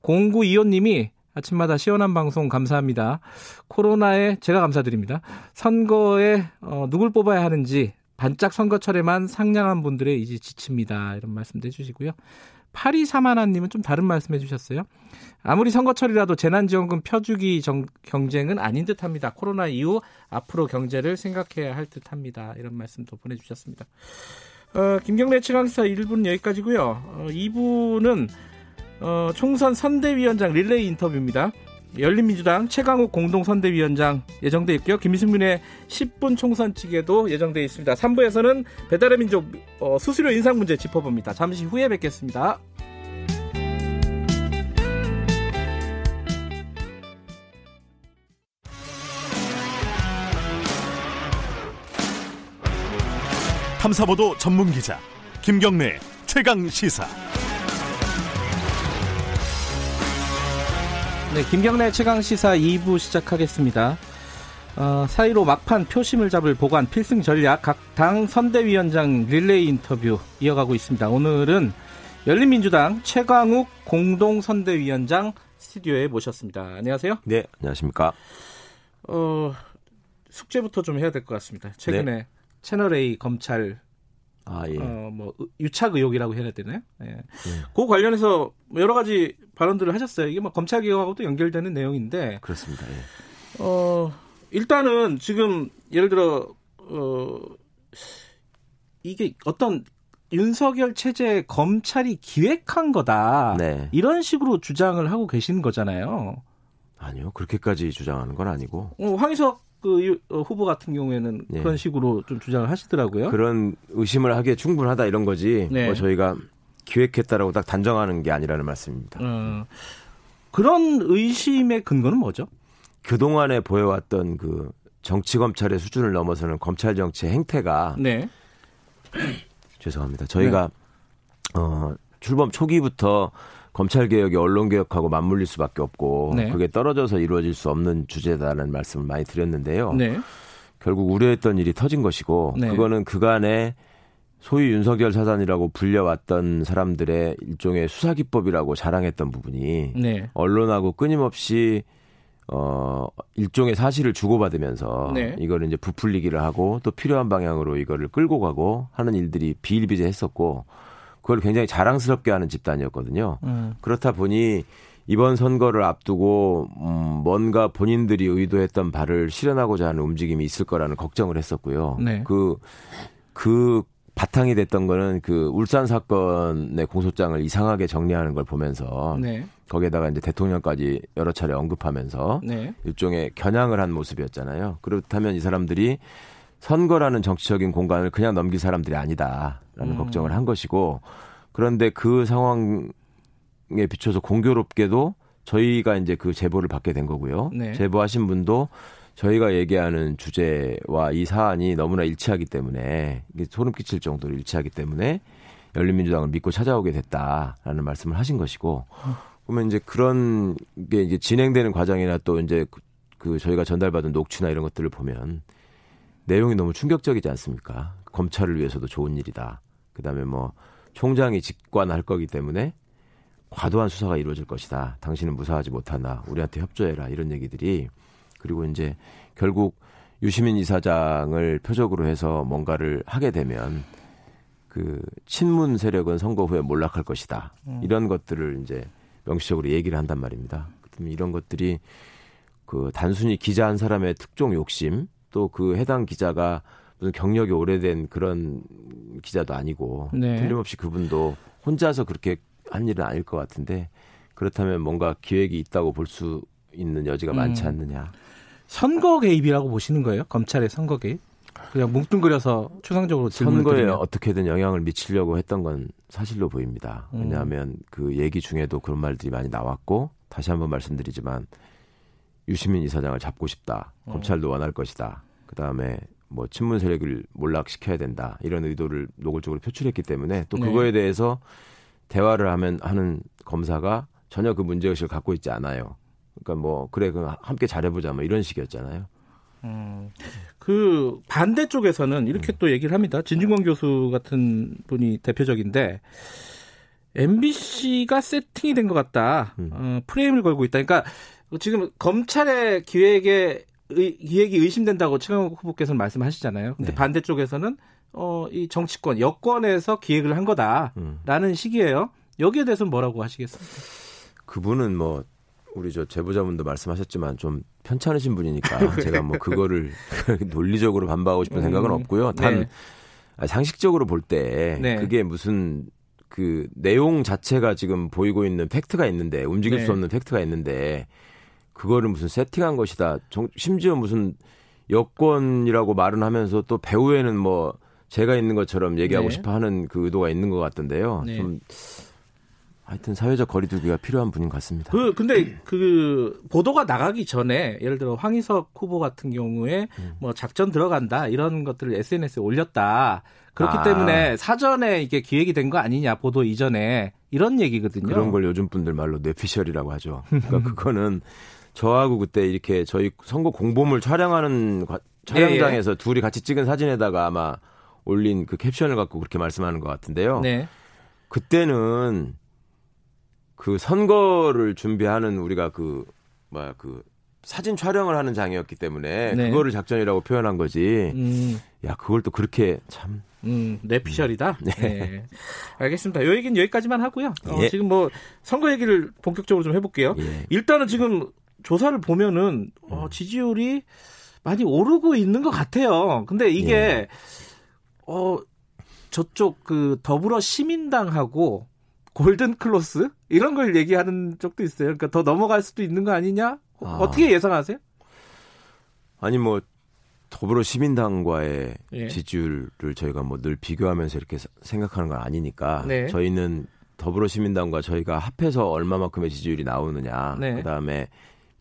0925님이 아침마다 시원한 방송 감사합니다. 코로나에 제가 감사드립니다. 선거에 어, 누굴 뽑아야 하는지 반짝 선거철에만 상냥한 분들의 이제 지칩니다. 이런 말씀도 해주시고요. 8231님은 좀 다른 말씀 해 주셨어요. 아무리 선거철이라도 재난지원금 펴주기 정, 경쟁은 아닌 듯합니다. 코로나 이후 앞으로 경제를 생각해야 할 듯합니다. 이런 말씀도 보내주셨습니다. 어, 김경래 최강사 1부는 여기까지고요. 어, 2부는 어, 총선 선대위원장 릴레이 인터뷰입니다. 열린민주당 최강욱 공동선대위원장 예정돼 있고요. 김승민의 10분 총선 측에도 예정돼 있습니다. 3부에서는 배달의 민족 어, 수수료 인상 문제 짚어봅니다. 잠시 후에 뵙겠습니다. 탐사보도 전문 기자 김경래 최강 시사. 네, 김경래 최강 시사 2부 시작하겠습니다. 어, 사이로 막판 표심을 잡을 보관 필승 전략 각 당 선대위원장 릴레이 인터뷰 이어가고 있습니다. 오늘은 열린민주당 최광욱 공동 선대위원장 스튜디오에 모셨습니다. 안녕하세요. 네, 안녕하십니까. 어, 숙제부터 좀 해야 될 것 같습니다. 최근에 네. 채널 A 검찰 아, 예. 어, 뭐 유착 의혹이라고 해야 되나요? 예. 예. 그 관련해서 여러 가지 발언들을 하셨어요. 이게 뭐 검찰 개혁하고도 연결되는 내용인데 그렇습니다. 예. 어, 일단은 지금 예를 들어 어 이게 어떤 윤석열 체제 검찰이 기획한 거다. 네. 이런 식으로 주장을 하고 계신 거잖아요. 아니요. 그렇게까지 주장하는 건 아니고. 어, 황희석 그 어, 후보 같은 경우에는 네. 그런 식으로 좀 주장을 하시더라고요. 그런 의심을 하기에 충분하다 이런 거지. 네. 뭐 저희가 기획했다라고 딱 단정하는 게 아니라는 말씀입니다. 어, 그런 의심의 근거는 뭐죠? 그동안에 보여왔던 그 정치 검찰의 수준을 넘어서는 검찰 정치의 행태가 네. 죄송합니다. 저희가 네. 어 출범 초기부터 검찰 개혁이 언론 개혁하고 맞물릴 수밖에 없고 네. 그게 떨어져서 이루어질 수 없는 주제다라는 말씀을 많이 드렸는데요. 네. 결국 우려했던 일이 터진 것이고 네. 그거는 그간에 소위 윤석열 사단이라고 불려왔던 사람들의 일종의 수사 기법이라고 자랑했던 부분이 네. 언론하고 끊임없이 어 일종의 사실을 주고받으면서 네. 이거를 이제 부풀리기를 하고 또 필요한 방향으로 이거를 끌고 가고 하는 일들이 비일비재했었고 그걸 굉장히 자랑스럽게 하는 집단이었거든요. 음. 그렇다 보니 이번 선거를 앞두고 음, 뭔가 본인들이 의도했던 바를 실현하고자 하는 움직임이 있을 거라는 걱정을 했었고요. 네. 그, 그 바탕이 됐던 거는 그 울산 사건의 공소장을 이상하게 정리하는 걸 보면서 네. 거기에다가 이제 대통령까지 여러 차례 언급하면서 네. 일종의 겨냥을 한 모습이었잖아요. 그렇다면 이 사람들이 선거라는 정치적인 공간을 그냥 넘길 사람들이 아니다 라는 음. 걱정을 한 것이고 그런데 그 상황에 비춰서 공교롭게도 저희가 이제 그 제보를 받게 된 거고요. 네. 제보하신 분도 저희가 얘기하는 주제와 이 사안이 너무나 일치하기 때문에 이게 소름 끼칠 정도로 일치하기 때문에 열린민주당을 믿고 찾아오게 됐다라는 말씀을 하신 것이고 그러면 이제 그런 게 이제 진행되는 과정이나 또 이제 그, 그 저희가 전달받은 녹취나 이런 것들을 보면 내용이 너무 충격적이지 않습니까? 검찰을 위해서도 좋은 일이다. 그다음에 뭐 총장이 직관할 거기 때문에 과도한 수사가 이루어질 것이다. 당신은 무사하지 못하나 우리한테 협조해라 이런 얘기들이 그리고 이제 결국 유시민 이사장을 표적으로 해서 뭔가를 하게 되면 그 친문 세력은 선거 후에 몰락할 것이다. 음. 이런 것들을 이제 명시적으로 얘기를 한단 말입니다. 이런 것들이 그 단순히 기자 한 사람의 특종 욕심 또 그 해당 기자가 무슨 경력이 오래된 그런 기자도 아니고 네. 틀림없이 그분도 혼자서 그렇게 한 일은 아닐 것 같은데 그렇다면 뭔가 기획이 있다고 볼 수 있는 여지가 음. 많지 않느냐. 선거 개입이라고 보시는 거예요? 검찰의 선거 개입? 그냥 뭉뚱그려서 추상적으로 선거에 드리면. 어떻게든 영향을 미치려고 했던 건 사실로 보입니다. 음. 왜냐하면 그 얘기 중에도 그런 말들이 많이 나왔고 다시 한번 말씀드리지만 유시민 이사장을 잡고 싶다. 어. 검찰도 원할 것이다. 그 다음에 뭐 친문 세력을 몰락시켜야 된다. 이런 의도를 노골적으로 표출했기 때문에 또 네. 그거에 네. 대해서 대화를 하면 하는 검사가 전혀 그 문제 의식을 갖고 있지 않아요. 그러니까 뭐 그래 그 함께 잘해보자 뭐 이런 식이었잖아요. 음, 그 반대쪽에서는 이렇게 음. 또 얘기를 합니다. 진중권 교수 같은 분이 대표적인데 MBC가 세팅이 된 것 같다. 음. 어, 프레임을 걸고 있다. 그러니까 지금 검찰의 기획에 의, 기획이 의심된다고 최강욱 후보께서는 말씀하시잖아요. 근데 네. 반대쪽에서는 어, 이 정치권, 여권에서 기획을 한 거다라는 음. 식이에요. 여기에 대해서는 뭐라고 하시겠습니까? 그분은 뭐 우리 저 제보자분도 말씀하셨지만 좀 편찮으신 분이니까 제가 뭐 그거를 논리적으로 반박하고 싶은 생각은 음, 없고요. 단 네. 아, 상식적으로 볼때 네. 그게 무슨 그 내용 자체가 지금 보이고 있는 팩트가 있는데 움직일 네. 수 없는 팩트가 있는데 그거를 무슨 세팅한 것이다. 정, 심지어 무슨 여권이라고 말은 하면서 또 배후에는 뭐 제가 있는 것처럼 얘기하고 네. 싶어 하는 그 의도가 있는 것 같던데요. 네. 좀 하여튼 사회적 거리두기가 필요한 분인 것 같습니다. 그 근데 그 보도가 나가기 전에 예를 들어 황희석 후보 같은 경우에 음. 뭐 작전 들어간다 이런 것들을 SNS에 올렸다. 그렇기 아. 때문에 사전에 이게 기획이 된 거 아니냐 보도 이전에 이런 얘기거든요. 그런 걸 요즘 분들 말로 뇌피셜이라고 하죠. 그러니까 그거는 저하고 그때 이렇게 저희 선거 공보물 촬영하는 촬영장에서 예, 예. 둘이 같이 찍은 사진에다가 아마 올린 그 캡션을 갖고 그렇게 말씀하는 것 같은데요. 네. 그때는 그 선거를 준비하는 우리가 그 뭐야 그 사진 촬영을 하는 장이었기 때문에 네. 그거를 작전이라고 표현한 거지. 음. 야 그걸 또 그렇게 참. 음, 내피셜이다. 음. 네. 네. 알겠습니다. 요 얘기는 여기까지만 하고요. 어, 예. 지금 뭐 선거 얘기를 본격적으로 좀 해볼게요. 예. 일단은 지금 조사를 보면은 어, 음. 지지율이 많이 오르고 있는 것 같아요. 근데 이게 예. 어 저쪽 그 더불어 시민당하고 골든 클로스 이런 걸 얘기하는 쪽도 있어요. 그러니까 더 넘어갈 수도 있는 거 아니냐? 아. 어떻게 예상하세요? 아니 뭐 더불어 시민당과의 예. 지지율을 저희가 뭐 늘 비교하면서 이렇게 생각하는 건 아니니까 네. 저희는 더불어 시민당과 저희가 합해서 얼마만큼의 지지율이 나오느냐 네. 그다음에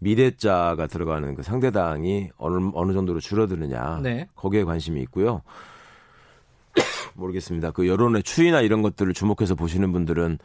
미래자가 들어가는 그 상대당이 어느 어느 정도로 줄어드느냐 네. 거기에 관심이 있고요. 모르겠습니다. 그 여론의 추이나 이런 것들을 주목해서 보시는 분들은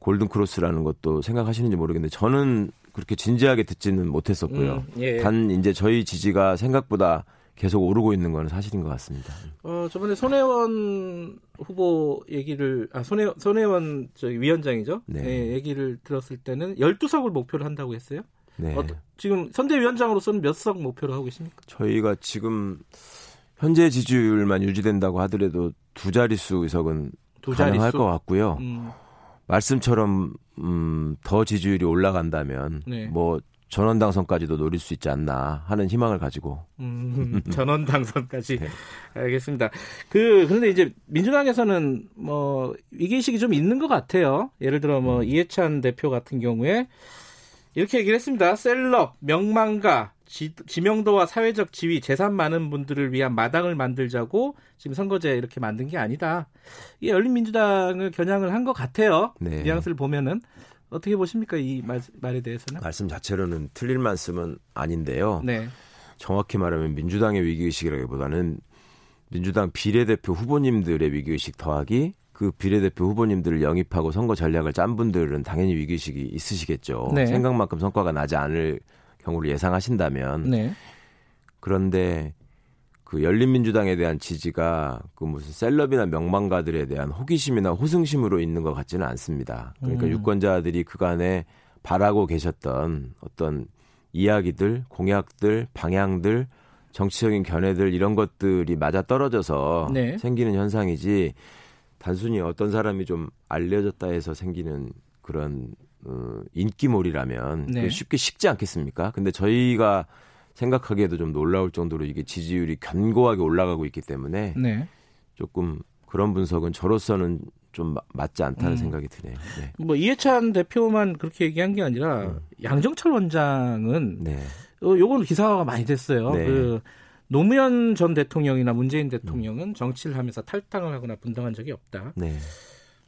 골든 크로스라는 것도 생각하시는지 모르겠는데 저는 그렇게 진지하게 듣지는 못했었고요. 음, 예. 단 이제 저희 지지가 생각보다 계속 오르고 있는 건 사실인 것 같습니다. 어, 저번에 손혜원 후보 얘기를 아 손혜 손혜원 저 위원장이죠. 네. 네. 얘기를 들었을 때는 12석을 목표로 한다고 했어요. 네. 어, 지금 선대위원장으로서는 몇 석 목표로 하고 계십니까? 저희가 지금 현재 지지율만 유지된다고 하더라도 두 자릿수 의석은 두 가능할 것 같고요. 음. 말씀처럼 음, 더 지지율이 올라간다면 네. 뭐 전원 당선까지도 노릴 수 있지 않나 하는 희망을 가지고 음, 전원 당선까지 네. 알겠습니다. 그 그런데 이제 민주당에서는 뭐 위기의식이 좀 있는 것 같아요. 예를 들어 뭐 음. 이해찬 대표 같은 경우에 이렇게 얘기를 했습니다. 셀럽, 명망가, 지, 지명도와 사회적 지위, 재산 많은 분들을 위한 마당을 만들자고 지금 선거제 이렇게 만든 게 아니다. 이 열린민주당을 겨냥을 한 것 같아요. 네. 뉘앙스를 보면은 어떻게 보십니까 이 말, 말에 대해서는? 말씀 자체로는 틀릴 말씀은 아닌데요. 네. 정확히 말하면 민주당의 위기의식이라기보다는 민주당 비례대표 후보님들의 위기의식 더하기 그 비례대표 후보님들을 영입하고 선거 전략을 짠 분들은 당연히 위기의식이 있으시겠죠. 네. 생각만큼 성과가 나지 않을 경우를 예상하신다면 네. 그런데 그 열린민주당에 대한 지지가 그 무슨 셀럽이나 명망가들에 대한 호기심이나 호승심으로 있는 것 같지는 않습니다. 그러니까 음. 유권자들이 그간에 바라고 계셨던 어떤 이야기들, 공약들, 방향들, 정치적인 견해들 이런 것들이 맞아 떨어져서 네. 생기는 현상이지 단순히 어떤 사람이 좀 알려졌다 해서 생기는 그런 어, 인기몰이라면 네. 쉽게 식지 않겠습니까? 근데 저희가 생각하기에도 좀 놀라울 정도로 이게 지지율이 견고하게 올라가고 있기 때문에 네. 조금 그런 분석은 저로서는 좀 맞지 않다는 음. 생각이 드네요. 네. 뭐 이해찬 대표만 그렇게 얘기한 게 아니라 음. 양정철 원장은 네. 어, 요건 기사가 많이 됐어요. 네. 그 노무현 전 대통령이나 문재인 대통령은 음. 정치를 하면서 탈당을 하거나 분당한 적이 없다. 네.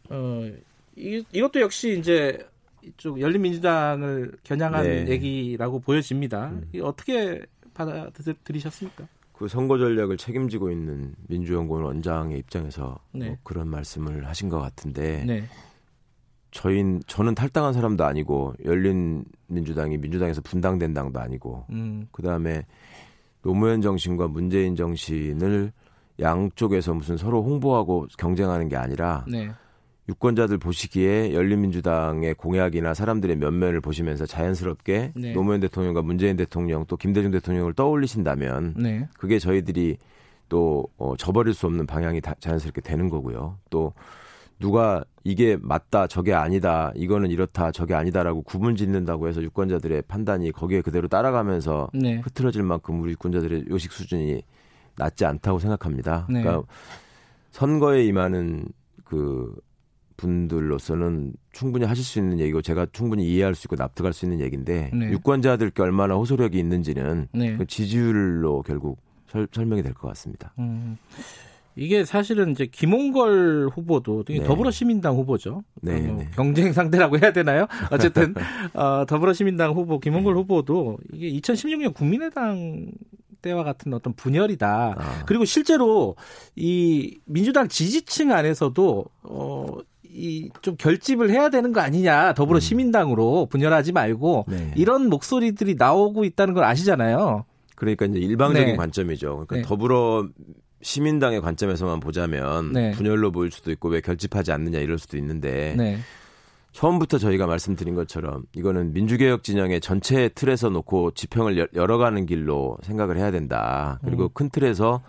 어, 이, 이것도 역시 이제 이쪽 열린민주당을 겨냥한 네. 얘기라고 보여집니다. 음. 어떻게 받아들이셨습니까? 그 선거 전략을 책임지고 있는 민주연구원 원장의 입장에서 네. 뭐 그런 말씀을 하신 것 같은데 네. 저희 저는 탈당한 사람도 아니고 열린 민주당이 민주당에서 분당된 당도 아니고 음. 그 다음에 노무현 정신과 문재인 정신을 양쪽에서 무슨 서로 홍보하고 경쟁하는 게 아니라 네. 유권자들 보시기에 열린민주당의 공약이나 사람들의 면면을 보시면서 자연스럽게 네. 노무현 대통령과 문재인 대통령 또 김대중 대통령을 떠올리신다면 네. 그게 저희들이 또 어, 저버릴 수 없는 방향이 다 자연스럽게 되는 거고요. 또 누가 이게 맞다, 저게 아니다, 이거는 이렇다, 저게 아니다라고 구분 짓는다고 해서 유권자들의 판단이 거기에 그대로 따라가면서 네. 흐트러질 만큼 우리 유권자들의 요식 수준이 낮지 않다고 생각합니다. 네. 그러니까 선거에 임하는 그 분들로서는 충분히 하실 수 있는 얘기고 제가 충분히 이해할 수 있고 납득할 수 있는 얘기인데 네. 유권자들께 얼마나 호소력이 있는지는 네. 그 지지율로 결국 설, 명이 될 것 같습니다. 음. 이게 사실은 이제 김홍걸 후보도 네. 더불어시민당 후보죠. 네, 어, 네. 경쟁 상대라고 해야 되나요? 어쨌든 어, 더불어시민당 후보 김홍걸 후보도 이게 2016년 국민의당 때와 같은 어떤 분열이다. 아. 그리고 실제로 이 민주당 지지층 안에서도 어 이 좀 결집을 해야 되는 거 아니냐 더불어 음. 시민당으로 분열하지 말고 네. 이런 목소리들이 나오고 있다는 걸 아시잖아요. 그러니까 이제 일방적인 네. 관점이죠. 그러니까 네. 더불어 시민당의 관점에서만 보자면 네. 분열로 보일 수도 있고 왜 결집하지 않느냐 이럴 수도 있는데 네. 처음부터 저희가 말씀드린 것처럼 이거는 민주개혁 진영의 전체 틀에서 놓고 지평을 열어가는 길로 생각을 해야 된다. 그리고 음. 큰 틀에서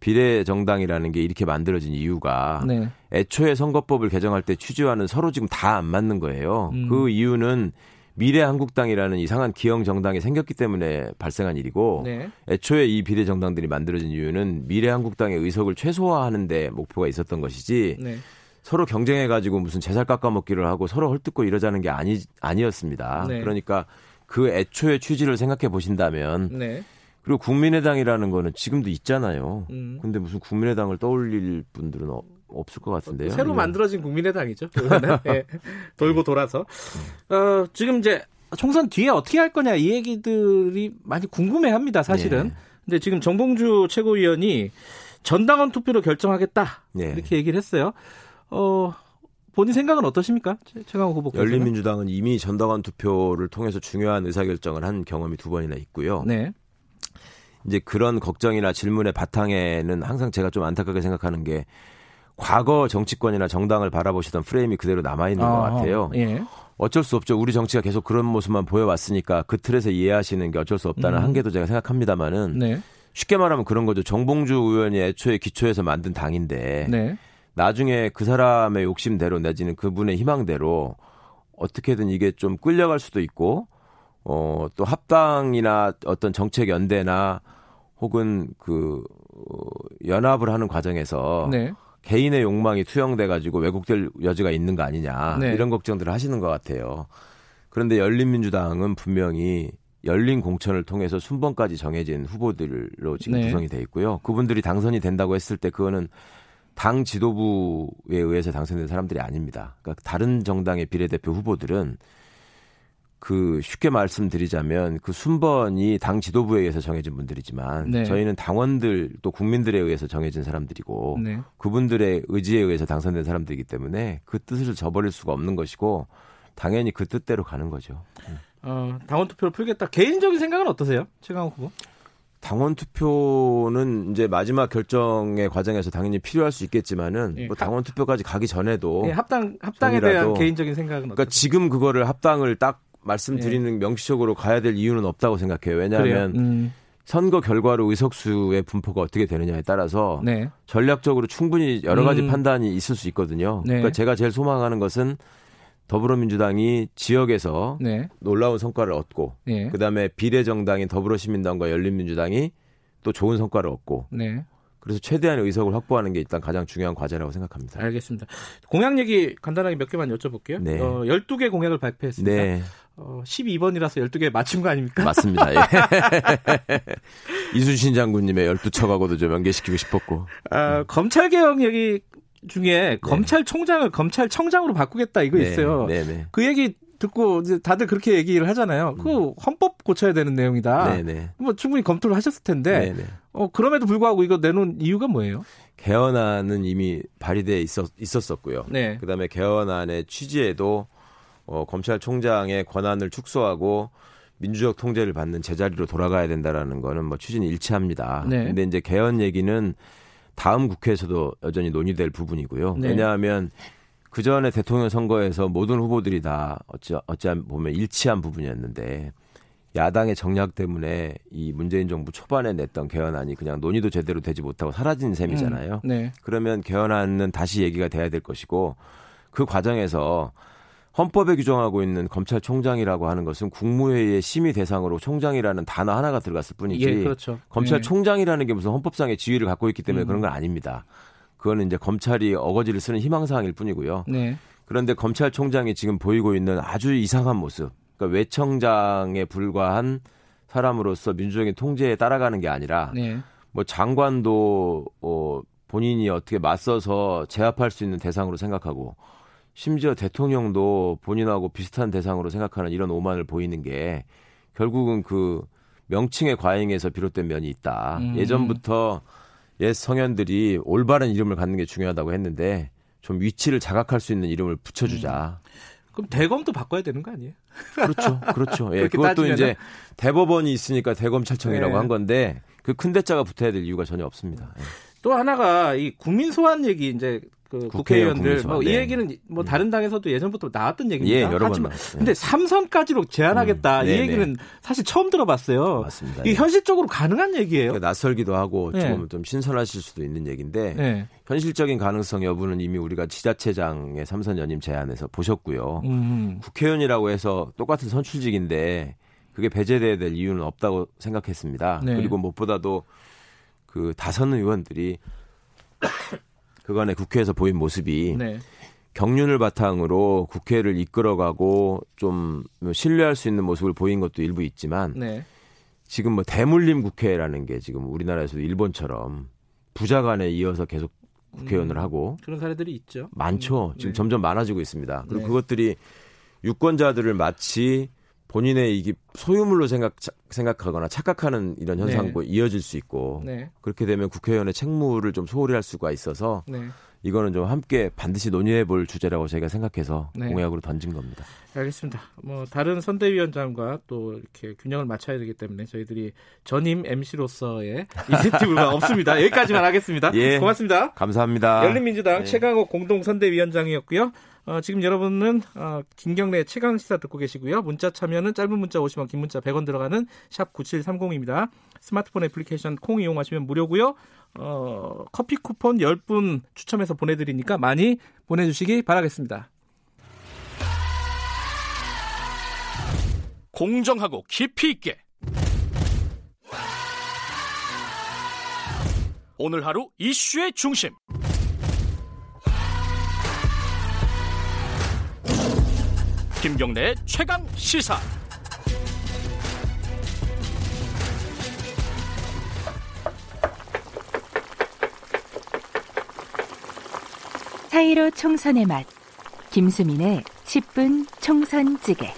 비례 정당이라는 게 이렇게 만들어진 이유가 네. 애초에 선거법을 개정할 때 취지와는 서로 지금 다 안 맞는 거예요. 음. 그 이유는 미래 한국당이라는 이상한 기형 정당이 생겼기 때문에 발생한 일이고 네. 애초에 이 비례 정당들이 만들어진 이유는 미래 한국당의 의석을 최소화하는 데 목표가 있었던 것이지 네. 서로 경쟁해 가지고 무슨 재살 깎아먹기를 하고 서로 헐뜯고 이러자는 게 아니 아니었습니다. 네. 그러니까 그 애초의 취지를 생각해 보신다면 네. 그리고 국민의당이라는 거는 지금도 있잖아요. 음. 근데 무슨 국민의당을 떠올릴 분들은 어, 없을 것 같은데요. 새로 네. 만들어진 국민의당이죠. 네. 돌고 돌아서. 어, 지금 이제 총선 뒤에 어떻게 할 거냐 이 얘기들이 많이 궁금해합니다. 사실은. 네. 근데 지금 정봉주 최고위원이 전당원 투표로 결정하겠다 네. 이렇게 얘기를 했어요. 어, 본인 생각은 어떠십니까? 최강호 후보. 열린민주당은 이미 전당원 투표를 통해서 중요한 의사결정을 한 경험이 두 번이나 있고요. 네. 이제 그런 걱정이나 질문의 바탕에는 항상 제가 좀 안타깝게 생각하는 게 과거 정치권이나 정당을 바라보시던 프레임이 그대로 남아 있는 것 같아요. 예. 어쩔 수 없죠. 우리 정치가 계속 그런 모습만 보여왔으니까 그 틀에서 이해하시는 게 어쩔 수 없다는 음. 한계도 제가 생각합니다만은 네. 쉽게 말하면 그런 거죠. 정봉주 의원이 애초에 기초에서 만든 당인데 네. 나중에 그 사람의 욕심대로 내지는 그분의 희망대로 어떻게든 이게 좀 끌려갈 수도 있고 어, 또 합당이나 어떤 정책 연대나 혹은 그 어, 연합을 하는 과정에서 네. 개인의 욕망이 투영돼 가지고 왜곡될 여지가 있는 거 아니냐 네. 이런 걱정들을 하시는 것 같아요. 그런데 열린민주당은 분명히 열린 공천을 통해서 순번까지 정해진 후보들로 지금 네. 구성이 돼 있고요. 그분들이 당선이 된다고 했을 때 그거는 당 지도부에 의해서 당선된 사람들이 아닙니다. 그러니까 다른 정당의 비례대표 후보들은 그 쉽게 말씀드리자면 그 순번이 당 지도부에 의해서 정해진 분들이지만 네. 저희는 당원들 또 국민들에 의해서 정해진 사람들이고 네. 그분들의 의지에 의해서 당선된 사람들이기 때문에 그 뜻을 저버릴 수가 없는 것이고 당연히 그 뜻대로 가는 거죠. 어, 당원 투표를 풀겠다. 개인적인 생각은 어떠세요? 최강호 후보? 당원 투표는 이제 마지막 결정의 과정에서 당연히 필요할 수 있겠지만은 예, 뭐 당원 투표까지 가기 전에도 예, 합당 합당에 대한 개인적인 생각은 그러니까 지금 그거를 합당을 딱 말씀드리는 네. 명시적으로 가야 될 이유는 없다고 생각해요. 왜냐하면 음. 선거 결과로 의석수의 분포가 어떻게 되느냐에 따라서 네. 전략적으로 충분히 여러 가지 음. 판단이 있을 수 있거든요. 네. 그러니까 제가 제일 소망하는 것은 더불어민주당이 지역에서 네. 놀라운 성과를 얻고 네. 그다음에 비례정당인 더불어시민당과 열린민주당이 또 좋은 성과를 얻고 네. 그래서 최대한의 의석을 확보하는 게 일단 가장 중요한 과제라고 생각합니다. 알겠습니다. 공약 얘기 간단하게 몇 개만 여쭤볼게요. 네. 어, 12개 공약을 발표했습니다. 네. 어, 12번이라서 12개 맞춘 거 아닙니까? 맞습니다. 예. 이순신 장군님의 12척하고도 좀 연계시키고 싶었고. 아, 검찰개혁 얘기 중에 네. 검찰총장을 검찰청장으로 바꾸겠다 이거 네. 있어요. 네, 네. 그 얘기 듣고 이제 다들 그렇게 얘기를 하잖아요. 그 음. 헌법 고쳐야 되는 내용이다. 네네. 뭐 충분히 검토를 하셨을 텐데. 어 그럼에도 불구하고 이거 내놓은 이유가 뭐예요? 개헌안은 이미 발의돼 있었 있었었고요. 네. 그다음에 개헌안의 취지에도 어, 검찰총장의 권한을 축소하고 민주적 통제를 받는 제자리로 돌아가야 된다라는 거는 뭐 취지는 일치합니다. 네. 근데 이제 개헌 얘기는 다음 국회에서도 여전히 논의될 부분이고요. 네. 왜냐하면 그 전에 대통령 선거에서 모든 후보들이 다 어찌 어찌 보면 일치한 부분이었는데 야당의 정략 때문에 이 문재인 정부 초반에 냈던 개헌안이 그냥 논의도 제대로 되지 못하고 사라진 셈이잖아요. 음, 네. 그러면 개헌안은 다시 얘기가 돼야 될 것이고 그 과정에서 헌법에 규정하고 있는 검찰총장이라고 하는 것은 국무회의의 심의 대상으로 총장이라는 단어 하나가 들어갔을 뿐이지 예, 그렇죠. 검찰총장이라는 게 무슨 헌법상의 지위를 갖고 있기 때문에 음. 그런 건 아닙니다. 그거는 이제 검찰이 어거지를 쓰는 희망사항일 뿐이고요. 네. 그런데 검찰총장이 지금 보이고 있는 아주 이상한 모습, 그러니까 외청장에 불과한 사람으로서 민주적인 통제에 따라가는 게 아니라 네. 뭐 장관도 어, 본인이 어떻게 맞서서 제압할 수 있는 대상으로 생각하고 심지어 대통령도 본인하고 비슷한 대상으로 생각하는 이런 오만을 보이는 게 결국은 그 명칭의 과잉에서 비롯된 면이 있다. 음. 예전부터 옛 성현들이 올바른 이름을 갖는 게 중요하다고 했는데 좀 위치를 자각할 수 있는 이름을 붙여주자. 음. 그럼 대검도 바꿔야 되는 거 아니에요? 그렇죠, 그렇죠. 예, 그것도 따지면은? 이제 대법원이 있으니까 대검찰청이라고 네. 한 건데 그 큰 대자가 붙어야 될 이유가 전혀 없습니다. 예. 또 하나가 이 국민 소환 얘기 이제 그 국회의원들 뭐이 네. 얘기는 뭐 음. 다른 당에서도 예전부터 나왔던 얘기입니다. 예, 여러 하지만 번 근데 삼선까지로 제한하겠다 음. 이 네, 얘기는 네. 사실 처음 들어봤어요. 맞습니다. 이게 예. 현실적으로 가능한 얘기예요. 그러니까 낯설기도 하고 네. 좀, 좀 신선하실 수도 있는 얘기인데 네. 현실적인 가능성 여부는 이미 우리가 지자체장의 삼선 연임 제안에서 보셨고요. 음. 국회의원이라고 해서 똑같은 선출직인데 그게 배제돼야 될 이유는 없다고 생각했습니다. 네. 그리고 무엇보다도 그 다선 의원들이 그간의 국회에서 보인 모습이 네. 경륜을 바탕으로 국회를 이끌어가고 좀 신뢰할 수 있는 모습을 보인 것도 일부 있지만 네. 지금 뭐 대물림 국회라는 게 지금 우리나라에서도 일본처럼 부자간에 이어서 계속 국회의원을 음, 하고 그런 사례들이 있죠. 많죠. 음, 지금 네. 점점 많아지고 있습니다. 그리고 네. 그것들이 유권자들을 마치 본인의 이게 소유물로 생각 생각하거나 착각하는 이런 현상과 네. 이어질 수 있고 네. 그렇게 되면 국회의원의 책무를 좀 소홀히 할 수가 있어서 네. 이거는 좀 함께 반드시 논의해 볼 주제라고 저희가 생각해서 네. 공약으로 던진 겁니다. 알겠습니다. 뭐 다른 선대위원장과 또 이렇게 균형을 맞춰야 되기 때문에 저희들이 전임 MC로서의 이센티브가 없습니다. 여기까지만 하겠습니다. 예. 고맙습니다. 감사합니다. 열린민주당 네. 최강호 공동 선대위원장이었고요. 어, 지금 여러분은 어, 김경래 최강 시사 듣고 계시고요. 문자 참여는 짧은 문자 50원, 긴 문자 100원 들어가는 샵 9730입니다. 스마트폰 애플리케이션 콩 이용하시면 무료고요. 어, 커피 쿠폰 10분 추첨해서 보내드리니까 많이 보내주시기 바라겠습니다. 공정하고 깊이 있게 오늘 하루 이슈의 중심 김경래 최강 시사. 사이로 총선의 맛. 김수민의 10분 총선 찌개.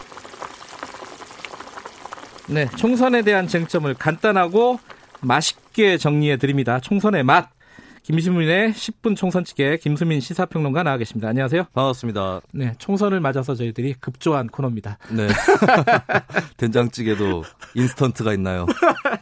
네, 총선에 대한 쟁점을 간단하고 맛있게 정리해 드립니다. 총선의 맛. 김수민의 10분 총선치계 김수민 시사평론가 나와 계십니다. 안녕하세요. 반갑습니다. 네, 총선을 맞아서 저희들이 급조한 코너입니다. 네. 된장찌개도 인스턴트가 있나요?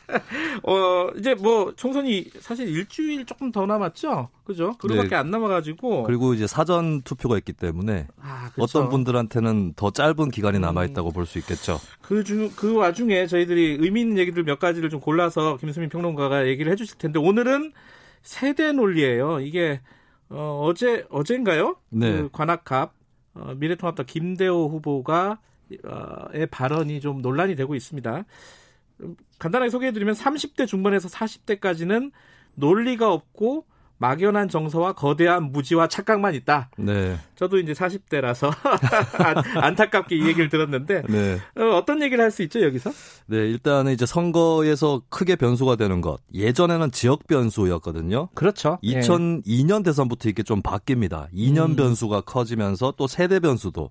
어, 이제 뭐 총선이 사실 일주일 조금 더 남았죠? 그죠? 그거밖에 네. 안 남아가지고. 그리고 이제 사전 투표가 있기 때문에 아, 그렇죠. 어떤 분들한테는 더 짧은 기간이 음. 남아 있다고 음. 볼수 있겠죠. 그 중, 그 와중에 저희들이 의미 있는 얘기들 몇 가지를 좀 골라서 김수민 평론가가 얘기를 해주실 텐데 오늘은 세대 논리예요. 이게 어, 어제 어젠가요? 네. 그 관악갑 어, 미래통합당 김대호 후보가 어, 의 발언이 좀 논란이 되고 있습니다. 간단하게 소개해드리면 30대 중반에서 40대까지는 논리가 없고 막연한 정서와 거대한 무지와 착각만 있다. 네. 저도 이제 40대라서 안, 타깝게 이 얘기를 들었는데 네. 어, 떤 얘기를 할 수 있죠 여기서? 네, 일단은 이제 선거에서 크게 변수가 되는 것. 예전에는 지역 변수였거든요. 그렇죠. 2002년 예. 대선부터 이게 좀 바뀝니다. 2년 음. 변수가 커지면서 또 세대 변수도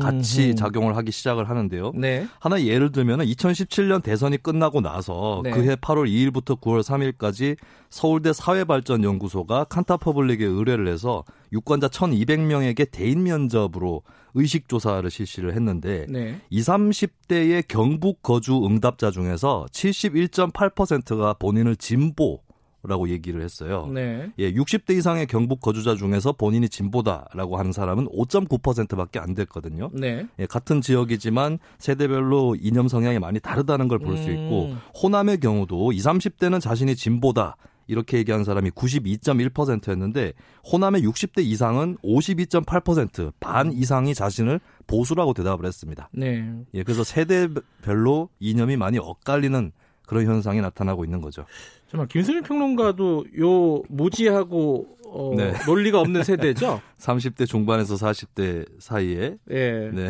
같이. 작용을 하기 시작을 하는데요. 네. 하나 예를 들면은 2017년 대선이 끝나고 나서 네. 그해 8월 2일부터 9월 3일까지 서울대 사회발전연구소가 칸타퍼블릭에 의뢰를 해서 유권자 1,200명에게 대인 면접으로 의식 조사를 실시를 했는데 네. 20, 30대의 경북 거주 응답자 중에서 71.8%가 본인을 진보 라고 얘기를 했어요. 네. 예, 60대 이상의 경북 거주자 중에서 본인이 진보다라고 하는 사람은 5.9%밖에 안 됐거든요. 네. 예, 같은 지역이지만 세대별로 이념 성향이 많이 다르다는 걸 볼수 음. 있고 호남의 경우도 20, 30대는 자신이 진보다 이렇게 얘기한 사람이 92.1%였는데 호남의 60대 이상은 52.8%반 이상이 자신을 보수라고 대답을 했습니다. 네. 예, 그래서 세대별로 이념이 많이 엇갈리는 그런 현상이 나타나고 있는 거죠. 정말 김수민 평론가도 요 모지하고 어, 네. 논리가 없는 세대죠. 30대 중반에서 40대 사이에. 예. 네.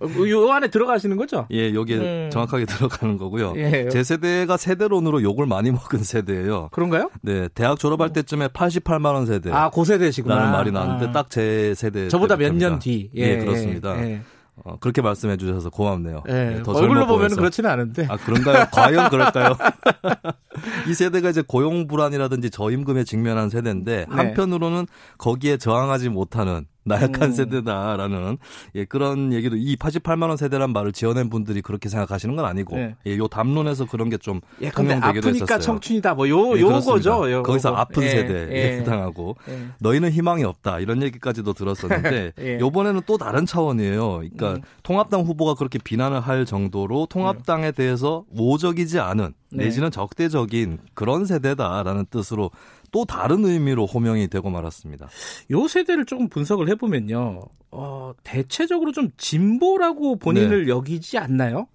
어, 요 안에 들어가시는 거죠? 예, 여기에 음. 정확하게 들어가는 거고요. 예. 제 세대가 세대론으로 욕을 많이 먹은 세대예요. 그런가요? 네, 대학 졸업할 때쯤에 88만 원 세대. 아, 고 세대시구나. 라는 말이 나왔는데 아. 딱제 세대. 저보다 몇 년 뒤. 예, 예 그렇습니다. 예. 어, 그렇게 말씀해 주셔서 고맙네요. 네, 네, 더 얼굴로 보면 그렇지는 않은데. 아, 그런가요? 과연 그럴까요? 이 세대가 이제 고용 불안이라든지 저임금에 직면한 세대인데 네. 한편으로는 거기에 저항하지 못하는 나약한 음. 세대다라는 예, 그런 얘기도 이 88만 원 세대란 말을 지어낸 분들이 그렇게 생각하시는 건 아니고 네. 예, 요 담론에서 그런 게좀 예, 통용되기도 아프니까 했었어요. 청춘이다 뭐요 예, 요거죠. 요, 거기서 아픈 예, 세대에 예. 해당하고 예. 너희는 희망이 없다 이런 얘기까지도 들었었는데 예. 요번에는 또 다른 차원이에요. 그러니까 음. 통합당 후보가 그렇게 비난을 할 정도로 통합당에 대해서 우호적이지 않은 네. 내지는 적대적인 그런 세대다라는 뜻으로 또 다른 의미로 호명이 되고 말았습니다. 요 세대를 조금 분석을 해보면요. 어, 대체적으로 좀 진보라고 본인을 네. 여기지 않나요?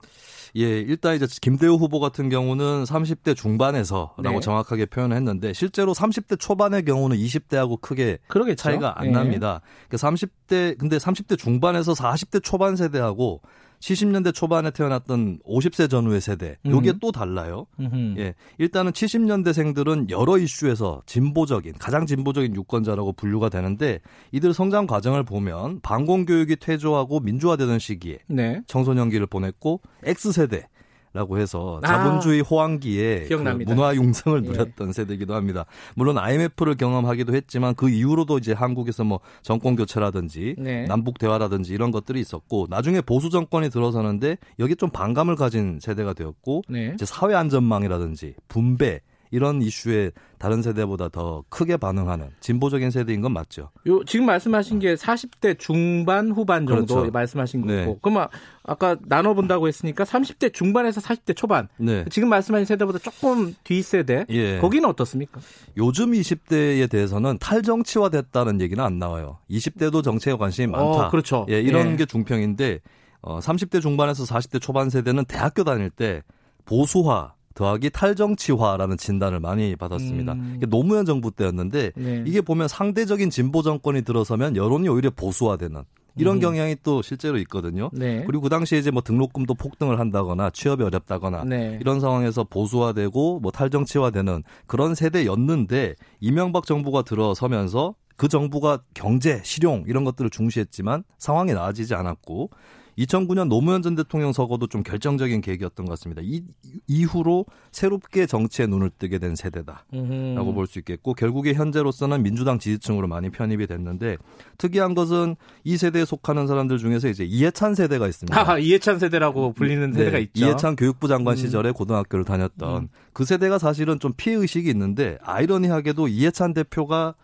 예, 일단 이제 김대우 후보 같은 경우는 30대 중반에서라고 네. 정확하게 표현을 했는데 실제로 30대 초반의 경우는 20대하고 크게 그러겠죠? 차이가 안 네. 납니다. 그 30대 근데 30대 중반에서 40대 초반 세대하고 70년대 초반에 태어났던 50세 전후의 세대, 요게 음. 또 달라요. 음흠. 예. 일단은 70년대생들은 여러 이슈에서 진보적인, 가장 진보적인 유권자라고 분류가 되는데 이들 성장 과정을 보면 반공교육이 퇴조하고 민주화되던 시기에 네. 청소년기를 보냈고 X세대, 라고 해서 아, 자본주의 호황기에 그 문화 융성을 예. 누렸던 예. 세대이기도 합니다. 물론 IMF를 경험하기도 했지만 그 이후로도 이제 한국에서 뭐 정권 교체라든지 네. 남북 대화라든지 이런 것들이 있었고 나중에 보수 정권이 들어서는데 여기 좀 반감을 가진 세대가 되었고 네. 이제 사회 안전망이라든지 분배 이런 이슈에 다른 세대보다 더 크게 반응하는 진보적인 세대인 건 맞죠. 요 지금 말씀하신 게 40대 중반 후반 정도 그렇죠. 말씀하신 거고. 네. 그러면 아까 나눠 본다고 했으니까 30대 중반에서 40대 초반. 네. 지금 말씀하신 세대보다 조금 뒤 세대. 예. 거기는 어떻습니까? 요즘 20대에 대해서는 탈정치화 됐다는 얘기는 안 나와요. 20대도 정치에 관심이 많다. 어, 그렇죠. 예, 이런 예. 게 중평인데 어, 30대 중반에서 40대 초반 세대는 대학교 다닐 때 보수화 더하기 탈정치화라는 진단을 많이 받았습니다. 음. 노무현 정부 때였는데 네. 이게 보면 상대적인 진보 정권이 들어서면 여론이 오히려 보수화되는 이런 음. 경향이 또 실제로 있거든요. 네. 그리고 그 당시에 이제 뭐 등록금도 폭등을 한다거나 취업이 어렵다거나 네. 이런 상황에서 보수화되고 뭐 탈정치화되는 그런 세대였는데 이명박 정부가 들어서면서 그 정부가 경제, 실용 이런 것들을 중시했지만 상황이 나아지지 않았고 2009년 노무현 전 대통령 서거도 좀 결정적인 계기였던 것 같습니다. 이 이후로 새롭게 정치에 눈을 뜨게 된 세대다라고 볼 수 있겠고 결국에 현재로서는 민주당 지지층으로 많이 편입이 됐는데 특이한 것은 이 세대에 속하는 사람들 중에서 이제 이해찬 세대가 있습니다. 아, 이해찬 세대라고 불리는 네, 세대가 있죠. 이해찬 교육부 장관 음. 시절에 음. 고등학교를 다녔던 음. 그 세대가 사실은 좀 피해 의식이 있는데 아이러니하게도 이해찬 대표가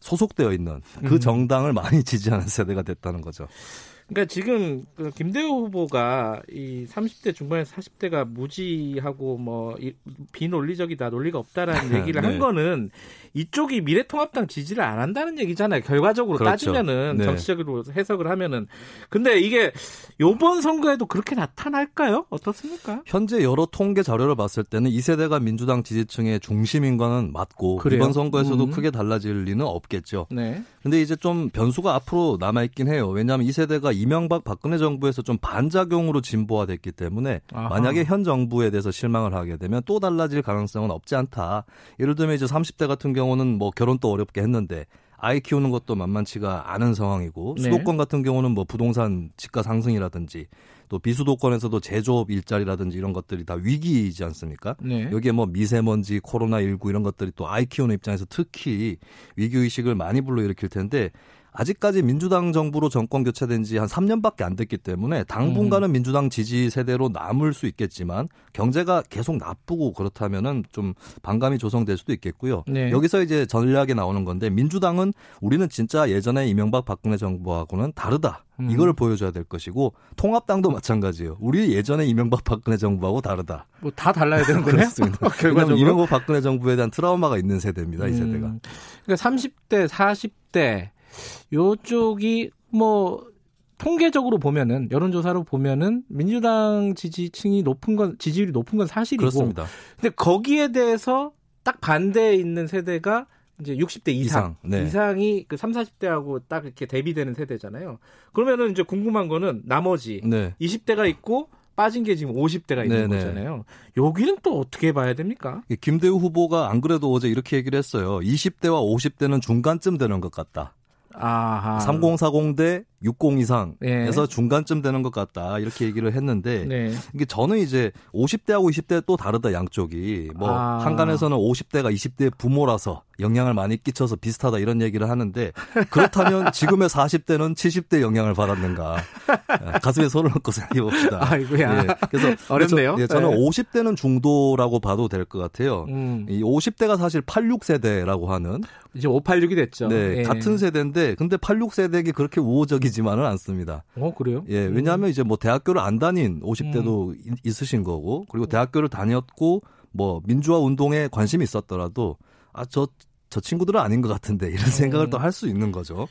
소속되어 있는 그 음. 정당을 많이 지지하는 세대가 됐다는 거죠. 그러니까 지금 그 김대호 후보가 이 30대 중반에서 40대가 무지하고 뭐 비논리적이다, 논리가 없다라는 얘기를 네. 한 거는 이쪽이 미래통합당 지지를 안 한다는 얘기잖아요. 결과적으로 그렇죠. 따지면은 네. 정치적으로 해석을 하면은 근데 이게 요번 선거에도 그렇게 나타날까요? 어떻습니까? 현재 여러 통계 자료를 봤을 때는 이 세대가 민주당 지지층의 중심인 거는 맞고 그래요? 이번 선거에서도 음. 크게 달라질 리는 없겠죠. 네. 근데 이제 좀 변수가 앞으로 남아 있긴 해요. 왜냐하면 이 세대가 이명박 박근혜 정부에서 좀 반작용으로 진보화됐기 때문에 아하. 만약에 현 정부에 대해서 실망을 하게 되면 또 달라질 가능성은 없지 않다. 예를 들면 이제 30대 같은 경우는 뭐 결혼도 어렵게 했는데 아이 키우는 것도 만만치가 않은 상황이고 네. 수도권 같은 경우는 뭐 부동산 집가 상승이라든지 또 비수도권에서도 제조업 일자리라든지 이런 것들이 다 위기이지 않습니까? 네. 여기에 뭐 미세먼지, 코로나 19 이런 것들이 또 아이 키우는 입장에서 특히 위기 의식을 많이 불러일으킬 텐데 아직까지 민주당 정부로 정권 교체된 지 한 3년밖에 안 됐기 때문에 당분간은 음. 민주당 지지 세대로 남을 수 있겠지만 경제가 계속 나쁘고 그렇다면은 좀 반감이 조성될 수도 있겠고요. 네. 여기서 이제 전략이 나오는 건데 민주당은 우리는 진짜 예전에 이명박 박근혜 정부하고는 다르다. 음. 이걸 보여줘야 될 것이고 통합당도 마찬가지예요. 우리 예전에 이명박 박근혜 정부하고 다르다. 뭐 다 달라야 되는 거네요. 그렇습니다. 결과적으로 이명박 박근혜 정부에 대한 트라우마가 있는 세대입니다. 이 음. 세대가. 그러니까 30대, 40대 요쪽이 뭐 통계적으로 보면은 여론조사로 보면은 민주당 지지층이 높은 건 지지율이 높은 건 사실이고 그렇습니다. 근데 거기에 대해서 딱 반대에 있는 세대가 이제 60대 이상, 이상 네. 이상이 그 3, 40대하고 딱 이렇게 대비되는 세대잖아요. 그러면은 이제 궁금한 거는 나머지 네. 20대가 있고 빠진 게 지금 50대가 있는 네네. 거잖아요. 여기는 또 어떻게 봐야 됩니까? 김대우 후보가 안 그래도 어제 이렇게 얘기를 했어요. 20대와 50대는 중간쯤 되는 것 같다. 아하. 3040 대 60 이상에서 네. 중간쯤 되는 것 같다 이렇게 얘기를 했는데 네. 이게 저는 이제 50대하고 20대 또 다르다 양쪽이 뭐 아. 한간에서는 50대가 20대 부모라서 영향을 많이 끼쳐서 비슷하다 이런 얘기를 하는데 그렇다면 지금의 40대는 70대 영향을 받았는가 예, 가슴에 손을 얹고 생각해 봅시다. 아이고야. 예, 그래서 어렵네요. 저, 는 네. 50대는 중도라고 봐도 될 것 같아요. 음. 이 50대가 사실 86세대라고 하는 이제 586이 됐죠. 네, 예. 같은 세대인데 근데 86세대에게 그렇게 우호적이지만은 않습니다. 어, 그래요? 예, 왜냐하면 음. 이제 뭐 대학교를 안 다닌 50대도 음. 있으신 거고 그리고 대학교를 다녔고 뭐 민주화 운동에 관심이 있었더라도 아, 저, 저 친구들은 아닌 것 같은데 이런 생각을 음. 또할 수 있는 거죠.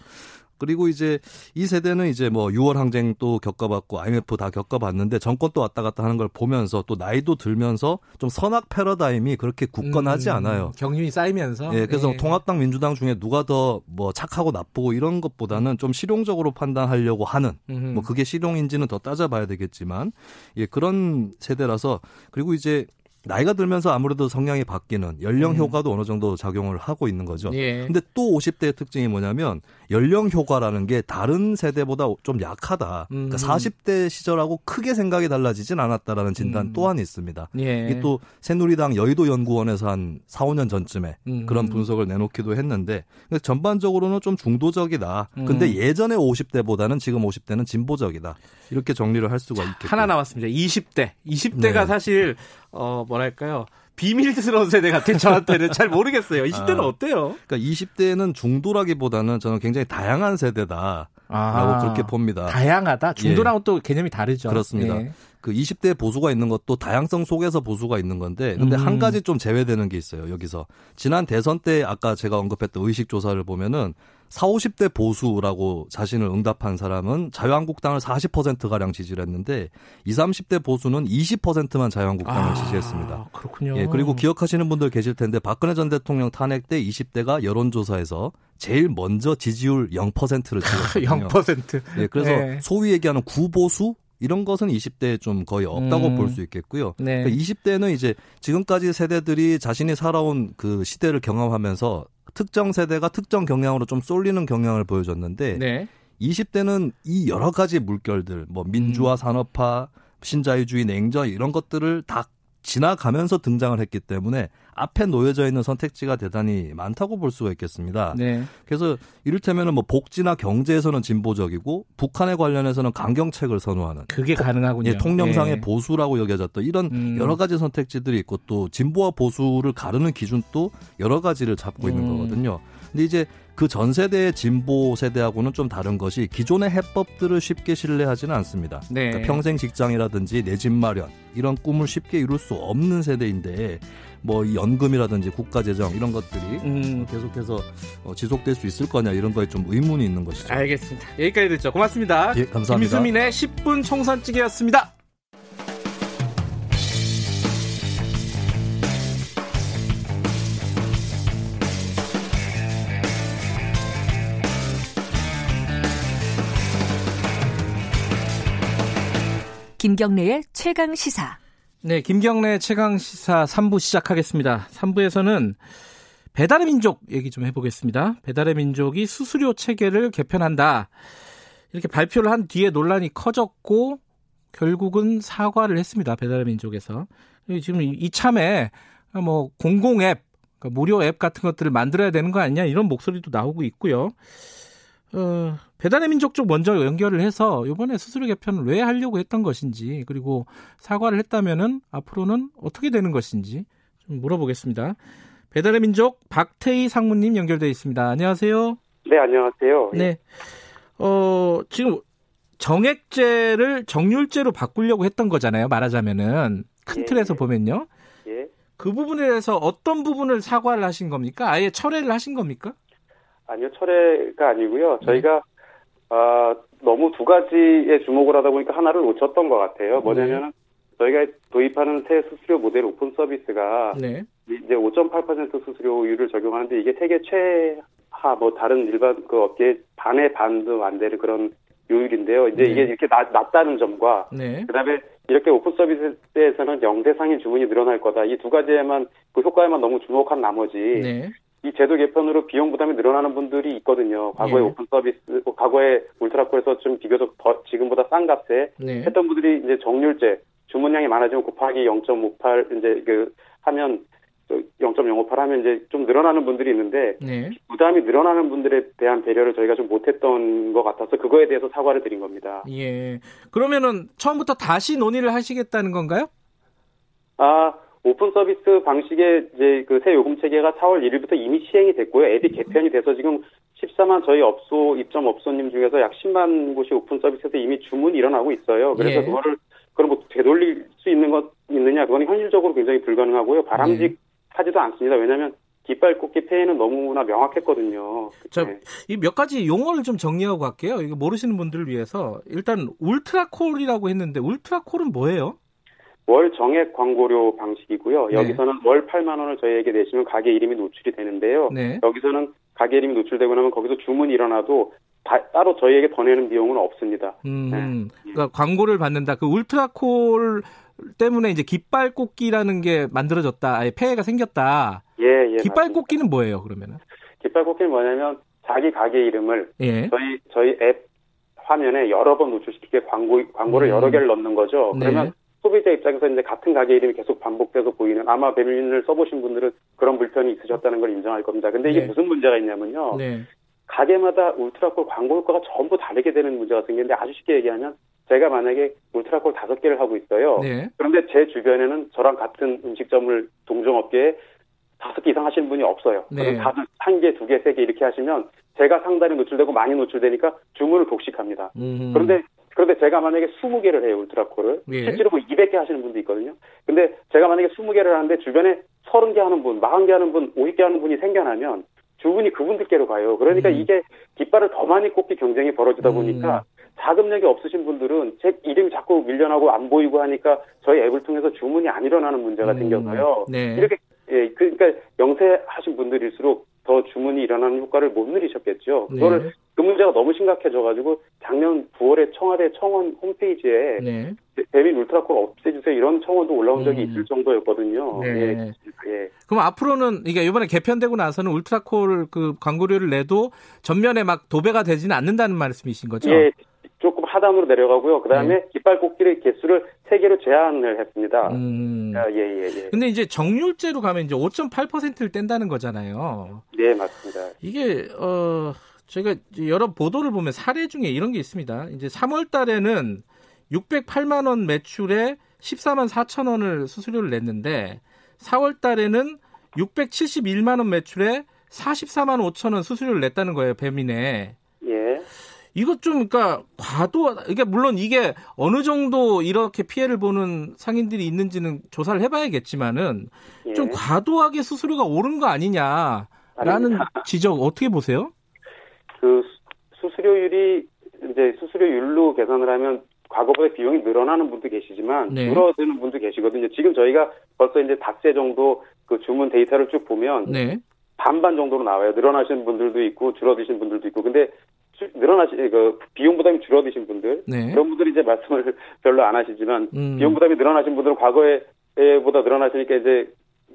그리고 이제 이 세대는 이제 뭐 6월 항쟁 또 겪어봤고 IMF 다 겪어봤는데 정권 또 왔다 갔다 하는 걸 보면서 또 나이도 들면서 좀 선악 패러다임이 그렇게 굳건하지 음, 않아요. 경륜이 쌓이면서. 예, 그래서 네. 통합당 민주당 중에 누가 더 뭐 착하고 나쁘고 이런 것보다는 좀 실용적으로 판단하려고 하는 음흠. 뭐 그게 실용인지는 더 따져봐야 되겠지만 예, 그런 세대라서 그리고 이제 나이가 들면서 아무래도 성향이 바뀌는 연령 음. 효과도 음. 어느 정도 작용을 하고 있는 거죠. 예. 근데 또 50대의 특징이 뭐냐면 연령 효과라는 게 다른 세대보다 좀 약하다. 그러니까 음. 그러니까 40대 시절하고 크게 생각이 달라지진 않았다라는 진단 음. 또한 있습니다. 예. 이게 또 새누리당 여의도 연구원에서 한 4, 5년 전쯤에 음. 그런 분석을 내놓기도 했는데 전반적으로는 좀 중도적이다. 근데 음. 예전에 50대보다는 지금 50대는 진보적이다. 이렇게 정리를 할 수가 있겠죠. 하나 남았습니다. 20대. 20대가 네. 사실 어 뭐랄까요? 비밀스러운 세대 같은 저한테는 잘 모르겠어요. 20대는 아, 어때요? 그러니까 20대는 중도라기보다는 저는 굉장히 다양한 세대다. 라고 아, 그렇게 봅니다. 다양하다? 중도랑은 예. 또 개념이 다르죠. 그렇습니다. 예. 그 20대 보수가 있는 것도 다양성 속에서 보수가 있는 건데 근데 음. 한 가지 좀 제외되는 게 있어요. 여기서 지난 대선 때 아까 제가 언급했던 의식 조사를 보면은 4, 50대 보수라고 자신을 응답한 사람은 자유한국당을 40%가량 지지를 했는데 20, 30대 보수는 20%만 자유한국당을 아, 지지했습니다. 그렇군요. 예, 그리고 기억하시는 분들 계실 텐데 박근혜 전 대통령 탄핵 때 20대가 여론조사에서 제일 먼저 지지율 0%를 찍었거든요. 0%. 예, 그래서 네. 소위 얘기하는 구보수 이런 것은 20대에 좀 거의 없다고 음. 볼수 있겠고요. 네. 그러니까 20대는 이제 지금까지 세대들이 자신이 살아온 그 시대를 경험하면서 특정 세대가 특정 경향으로 좀 쏠리는 경향을 보여줬는데 네. 20대는 이 여러 가지 물결들 뭐 민주화 음. 산업화 신자유주의 냉전 이런 것들을 다 지나가면서 등장을 했기 때문에 앞에 놓여져 있는 선택지가 대단히 많다고 볼 수가 있겠습니다. 네. 그래서 이를테면은 뭐 복지나 경제에서는 진보적이고 북한에 관련해서는 강경책을 선호하는 그게 토, 가능하군요. 예, 통령상의 네. 보수라고 여겨졌던 이런 음. 여러 가지 선택지들이 있고 또 진보와 보수를 가르는 기준도 여러 가지를 잡고 음. 있는 거거든요. 근데 이제 그 전 세대의 진보 세대하고는 좀 다른 것이 기존의 해법들을 쉽게 신뢰하지는 않습니다. 네. 그러니까 평생 직장이라든지 내 집 마련 이런 꿈을 쉽게 이룰 수 없는 세대인데 뭐 연금이라든지 국가재정 이런 것들이 음. 계속해서 어, 지속될 수 있을 거냐 이런 거에 좀 의문이 있는 것이죠. 알겠습니다. 여기까지 듣죠. 고맙습니다. 예, 감사합니다. 김수민의 10분 총선찌개였습니다. 김경래의 최강 시사. 네, 김경래 최강 시사 3부 시작하겠습니다. 3부에서는 배달의 민족 얘기 좀 해보겠습니다. 배달의 민족이 수수료 체계를 개편한다. 이렇게 발표를 한 뒤에 논란이 커졌고 결국은 사과를 했습니다. 배달의 민족에서. 지금 이참에 뭐 공공 앱, 그러니까 무료 앱 같은 것들을 만들어야 되는 거 아니냐 이런 목소리도 나오고 있고요. 어, 배달의 민족 쪽 먼저 연결을 해서 이번에 수수료 개편을 왜 하려고 했던 것인지 그리고 사과를 했다면은 앞으로는 어떻게 되는 것인지 좀 물어보겠습니다. 배달의 민족 박태희 상무님 연결돼 있습니다. 안녕하세요. 네, 안녕하세요. 네. 어, 지금 정액제를 정률제로 바꾸려고 했던 거잖아요. 말하자면은 큰 예. 틀에서 보면요. 예. 그 부분에 대해서 어떤 부분을 사과를 하신 겁니까? 아예 철회를 하신 겁니까? 아니요, 철회가 아니고요. 저희가 네. 어, 너무 두 가지에 주목을 하다 보니까 하나를 놓쳤던 것 같아요. 뭐냐면은 네. 저희가 도입하는 새 수수료 모델 오픈 서비스가 네. 이제 5.8% 수수료율을 적용하는데 이게 세계 최하 뭐 다른 일반 그 업계 반의 반도 안 되는 그런 요율인데요. 이제 네. 이게 이렇게 낮, 낮다는 점과 네. 그다음에 이렇게 오픈 서비스에서는 영세 상인 주문이 늘어날 거다. 이 두 가지에만 그 효과에만 너무 주목한 나머지 네. 이 제도 개편으로 비용 부담이 늘어나는 분들이 있거든요. 과거에 예. 오픈 서비스, 뭐 과거에 울트라콜에서 좀 비교적 더 지금보다 싼 값에 네. 했던 분들이 이제 정률제 주문량이 많아지면 곱하기 0.58 이제 그 하면 0.058 하면 이제 좀 늘어나는 분들이 있는데 네. 부담이 늘어나는 분들에 대한 배려를 저희가 좀 못했던 것 같아서 그거에 대해서 사과를 드린 겁니다. 예. 그러면은 처음부터 다시 논의를 하시겠다는 건가요? 아 오픈 서비스 방식의 이제 그 새 요금 체계가 4월 1일부터 이미 시행이 됐고요. 앱이 개편이 돼서 지금 14만 저희 업소 입점 업소님 중에서 약 10만 곳이 오픈 서비스에서 이미 주문이 일어나고 있어요. 그래서 예. 그거를 그럼 뭐 되돌릴 수 있는 것 있느냐? 그건 현실적으로 굉장히 불가능하고요. 바람직하지도 않습니다. 왜냐하면 깃발 꽂기 폐해는 너무나 명확했거든요. 자, 네. 이 몇 가지 용어를 좀 정리하고 갈게요. 이거 모르시는 분들을 위해서 일단 울트라콜이라고 했는데 울트라콜은 뭐예요? 월 정액 광고료 방식이고요. 네. 여기서는 월 8만 원을 저희에게 내시면 가게 이름이 노출이 되는데요. 네. 여기서는 가게 이름이 노출되고 나면 거기서 주문이 일어나도 다, 따로 저희에게 더 내는 비용은 없습니다. 음, 네. 그러니까 광고를 받는다. 그 울트라콜 때문에 이제 깃발 꽂기라는 게 만들어졌다. 아예 폐해가 생겼다. 예, 예. 깃발 꽂기는 뭐예요, 그러면은? 깃발 꽂기는 뭐냐면 자기 가게 이름을 예. 저희 저희 앱 화면에 여러 번 노출시키게 광고 광고를 음. 여러 개를 넣는 거죠. 네. 그러면 소비자 입장에서 이제 같은 가게 이름이 계속 반복돼서 보이는 아마 배민을 써보신 분들은 그런 불편이 있으셨다는 걸 인정할 겁니다. 근데 이게 네. 무슨 문제가 있냐면요. 네. 가게마다 울트라콜 광고 효과가 전부 다르게 되는 문제가 생기는데 아주 쉽게 얘기하면 제가 만약에 울트라콜 다섯 개를 하고 있어요. 네. 그런데 제 주변에는 저랑 같은 음식점을 동종업계에 다섯 개 이상 하시는 분이 없어요. 네. 다들 한 개, 두 개, 세 개 이렇게 하시면 제가 상단에 노출되고 많이 노출되니까 주문을 독식합니다. 음. 그런데 그런데 제가 만약에 20개를 해요, 울트라콜을. 예. 실제로 뭐 200개 하시는 분도 있거든요. 근데 제가 만약에 20개를 하는데 주변에 30개 하는 분, 40개 하는 분, 50개 하는 분이 생겨나면 주문이 그분들께로 가요. 그러니까 음. 이게 깃발을 더 많이 꼽기 경쟁이 벌어지다 음. 보니까 자금력이 없으신 분들은 제 이름이 자꾸 밀려나고 안 보이고 하니까 저희 앱을 통해서 주문이 안 일어나는 문제가 음. 생겨서요. 네. 이렇게 예, 그러니까 영세하신 분들일수록 더 주문이 일어나는 효과를 못 누리셨겠죠. 네. 그거를 그 문제가 너무 심각해져가지고 작년 9월에 청와대 청원 홈페이지에 네. 대민 울트라콜 없애주세요 이런 청원도 올라온 적이 음. 있을 정도였거든요. 네. 예. 예. 그럼 앞으로는 이게 이번에 개편되고 나서는 울트라콜 그 광고료를 내도 전면에 막 도배가 되지는 않는다는 말씀이신 거죠? 예. 조금 하단으로 내려가고요. 그 다음에 네. 깃발 꽂기의 개수를 세 개로 제한을 했습니다. 음. 아, 예, 예, 예. 근데 이제 정률제로 가면 이제 5.8%를 뗀다는 거잖아요. 네, 맞습니다. 이게, 어, 저희가 여러 보도를 보면 사례 중에 이런 게 있습니다. 이제 3월 달에는 608만 원 매출에 14만 4천 원을 수수료를 냈는데 4월 달에는 671만 원 매출에 44만 5천 원 수수료를 냈다는 거예요, 배민에. 예. 이것 좀, 그러니까, 과도, 이게 물론 이게 어느 정도 이렇게 피해를 보는 상인들이 있는지는 조사를 해봐야겠지만은, 예. 좀 과도하게 수수료가 오른 거 아니냐라는 아닙니다. 지적 어떻게 보세요? 그 수수료율이 이제 수수료율로 계산을 하면 과거보다 비용이 늘어나는 분도 계시지만 네. 줄어드는 분도 계시거든요. 지금 저희가 벌써 이제 닷새 정도 그 주문 데이터를 쭉 보면 네. 반반 정도로 나와요. 늘어나신 분들도 있고 줄어드신 분들도 있고. 근데 늘어나시 그 비용 부담이 줄어드신 분들 네. 그런 분들이 이제 말씀을 별로 안 하시지만 음. 비용 부담이 늘어나신 분들은 과거에보다 늘어나시니까 이제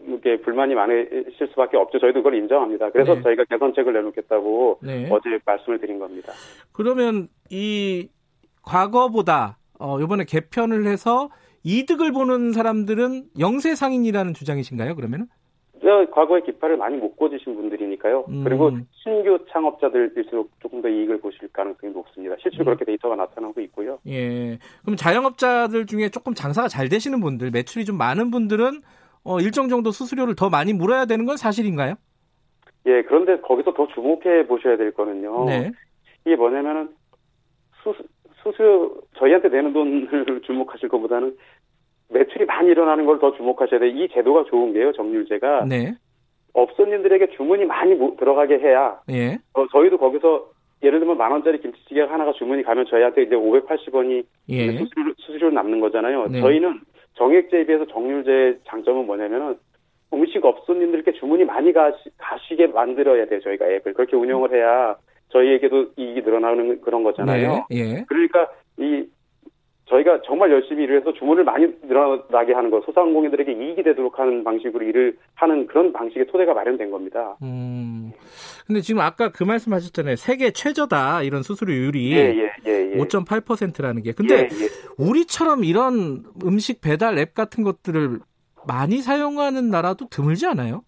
이렇게 불만이 많으실 수밖에 없죠. 저희도 그걸 인정합니다. 그래서 네. 저희가 개선책을 내놓겠다고 네. 어제 말씀을 드린 겁니다. 그러면 이 과거보다 어, 이번에 개편을 해서 이득을 보는 사람들은 영세 상인이라는 주장이신가요? 그러면은? 과거에 기파를 많이 못 꽂으신 분들이니까요. 음. 그리고 신규 창업자들일수록 조금 더 이익을 보실 가능성이 높습니다. 실제로 음. 그렇게 데이터가 나타나고 있고요. 예. 그럼 자영업자들 중에 조금 장사가 잘 되시는 분들, 매출이 좀 많은 분들은 어, 일정 정도 수수료를 더 많이 물어야 되는 건 사실인가요? 예, 그런데 거기서 더 주목해 보셔야 될 거는요. 네. 이게 뭐냐면은 수, 수수료 저희한테 내는 돈을 주목하실 것보다는 매출이 많이 일어나는 걸 더 주목하셔야 돼요. 이 제도가 좋은 게요, 정률제가. 네. 업소님들에게 주문이 많이 들어가게 해야. 예. 어, 저희도 거기서 예를 들면 만 원짜리 김치찌개 하나가 주문이 가면 저희한테 이제 580원이 예. 수수료, 수수료 남는 거잖아요. 네. 저희는 정액제에 비해서 정률제의 장점은 뭐냐면은 음식 업소님들께 주문이 많이 가시, 가시게 만들어야 돼요. 저희가 앱을 그렇게 운영을 해야 저희에게도 이익이 늘어나는 그런 거잖아요. 네. 예. 그러니까 이 저희가 정말 열심히 일을 해서 주문을 많이 늘어나게 하는 것, 소상공인들에게 이익이 되도록 하는 방식으로 일을 하는 그런 방식의 토대가 마련된 겁니다. 음. 근데 지금 아까 그 말씀 하셨잖아요. 세계 최저다, 이런 수수료율이. 예, 예, 예, 예. 5.8%라는 게. 근데 예, 예. 우리처럼 이런 음식 배달 앱 같은 것들을 많이 사용하는 나라도 드물지 않아요?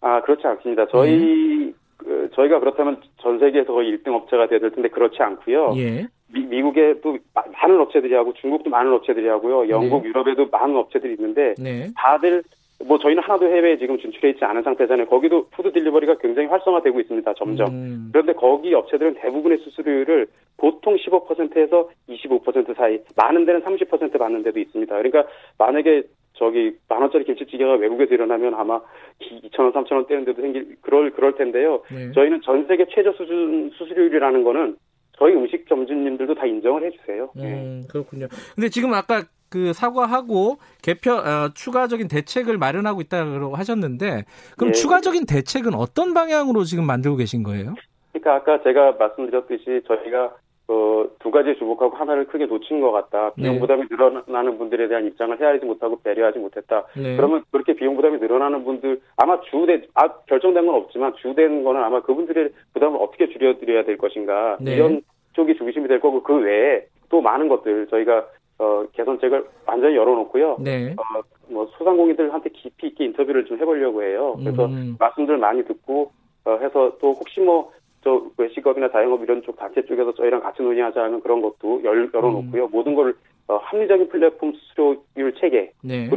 아, 그렇지 않습니다. 저희, 음. 그, 저희가 그렇다면 전 세계에서 거의 1등 업체가 되야 될 텐데 그렇지 않고요. 예. 미, 국에도 많은 업체들이 하고 중국도 많은 업체들이 하고요. 영국, 네. 유럽에도 많은 업체들이 있는데 네. 다들 뭐 저희는 하나도 해외에 지금 진출해 있지 않은 상태잖아요. 거기도 food delivery가 굉장히 활성화되고 있습니다. 점점. 음. 그런데 거기 업체들은 대부분의 수수료율을 보통 15%에서 25% 사이, 많은 데는 30% 받는 데도 있습니다. 그러니까 만약에 저기 만 원짜리 김치찌개가 외국에서 일어나면 아마 2천 원, 3천 원 떼는 데도 생길 그럴 그럴 텐데요. 네. 저희는 전 세계 최저 수준 수수료율이라는 거는 저희 음식 점주님들도 다 인정을 해주세요. 네. 음, 그렇군요. 근데 지금 아까 그 사과하고 개편 어, 추가적인 대책을 마련하고 있다고 하셨는데 그럼 네. 추가적인 대책은 어떤 방향으로 지금 만들고 계신 거예요? 그러니까 아까 제가 말씀드렸듯이 저희가 어, 두 가지에 주목하고 하나를 크게 놓친 것 같다. 비용 네. 부담이 늘어나는 분들에 대한 입장을 헤아리지 못하고 배려하지 못했다. 네. 그러면 그렇게 비용 부담이 늘어나는 분들 아마 주된 아, 결정된 건 없지만 주된 거는 아마 그분들의 부담을 어떻게 줄여드려야 될 것인가 네. 이런 쪽이 중심이 될 거고 그 외에 또 많은 것들 저희가 어, 개선책을 완전히 열어놓고요. 네. 어, 뭐 소상공인들한테 깊이 있게 인터뷰를 좀 해보려고 해요. 그래서 음. 말씀들 많이 듣고 어, 해서 또 혹시 뭐 저 외식업이나 자영업 이런 쪽 단체 쪽에서 저희랑 같이 논의하자 하면 그런 것도 열, 열어놓고요. 음. 모든 걸 어, 합리적인 플랫폼 수수료율 체계를 네.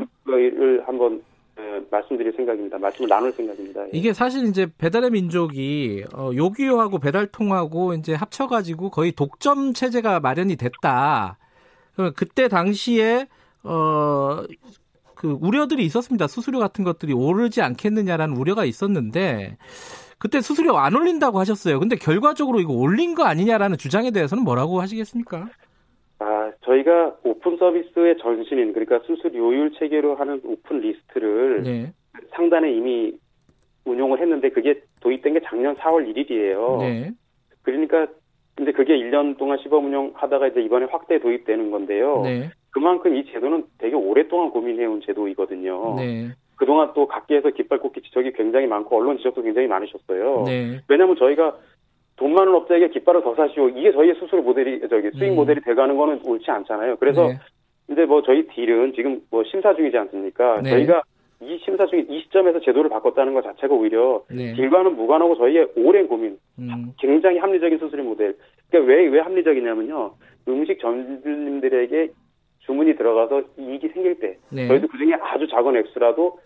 한번 예, 말씀드릴 생각입니다. 말씀을 나눌 생각입니다. 예. 이게 사실 이제 배달의 민족이 어, 요기요하고 배달통하고 이제 합쳐가지고 거의 독점 체제가 마련이 됐다. 그때 당시에 어, 그 우려들이 있었습니다. 수수료 같은 것들이 오르지 않겠느냐라는 우려가 있었는데 그때 수수료 안 올린다고 하셨어요. 근데 결과적으로 이거 올린 거 아니냐라는 주장에 대해서는 뭐라고 하시겠습니까? 아, 저희가 오픈 서비스의 전신인 그러니까 수수료율 체계로 하는 오픈 리스트를 네. 상단에 이미 운용을 했는데 그게 도입된 게 작년 4월 1일이에요. 네. 그러니까 근데 그게 1년 동안 시범 운영하다가 이제 이번에 확대 도입되는 건데요. 네. 그만큼 이 제도는 되게 오랫동안 고민해온 제도이거든요. 네. 그동안 또 각계에서 깃발 꽂기 지적이 굉장히 많고 언론 지적도 굉장히 많으셨어요. 네. 왜냐하면 저희가 돈 많은 업자에게 깃발을 더 사시오. 이게 저희의 수수료 모델이 저기 수익 음. 모델이 돼가는 거는 옳지 않잖아요. 그래서 네. 이제 뭐 저희 딜은 지금 뭐 심사 중이지 않습니까? 네. 저희가 이 심사 중에 이 시점에서 제도를 바꿨다는 것 자체가 오히려 네. 딜과는 무관하고 저희의 오랜 고민, 음. 굉장히 합리적인 수수료 모델. 그러니까 왜 왜 합리적이냐면요. 음식 전주님들에게 주문이 들어가서 이익이 생길 때 네. 저희도 그중에 아주 작은 액수라도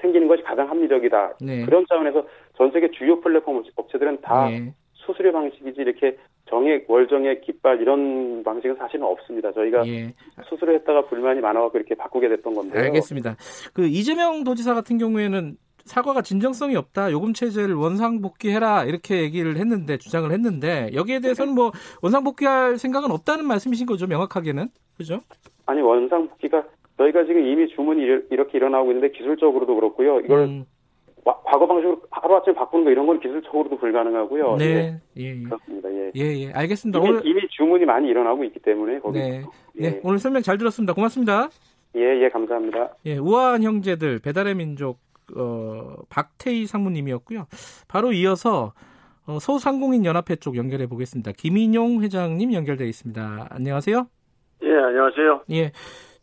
생기는 것이 가장 합리적이다. 네. 그런 차원에서 전 세계 주요 플랫폼 업체들은 다 예. 수수료 방식이지 이렇게 정액, 월정액, 깃발 이런 방식은 사실은 없습니다. 저희가 예. 수수료 했다가 불만이 많아서 이렇게 바꾸게 됐던 건데요. 알겠습니다. 그 이재명 도지사 같은 경우에는 사과가 진정성이 없다. 요금 체제를 원상 복귀해라 이렇게 얘기를 했는데 주장을 했는데 여기에 대해서는 뭐 원상 복귀할 생각은 없다는 말씀이신 거죠. 명확하게는 그죠? 아니 원상 복귀가 저희가 지금 이미 주문이 이렇게 일어나고 있는데 기술적으로도 그렇고요. 이걸 음. 과거 방식으로 하루아침에 바꾸는 거 이런 건 기술적으로도 불가능하고요. 네. 예, 예. 그렇습니다. 예. 예, 예. 알겠습니다. 이미, 오늘 이미 주문이 많이 일어나고 있기 때문에 거기 네. 예. 네. 오늘 설명 잘 들었습니다. 고맙습니다. 예, 예, 감사합니다. 예, 우아한 형제들 배달의 민족 어, 박태희 상무님이었고요. 바로 이어서 어, 소상공인 연합회 쪽 연결해 보겠습니다. 김인용 회장님 연결되어 있습니다. 안녕하세요. 예, 안녕하세요. 예.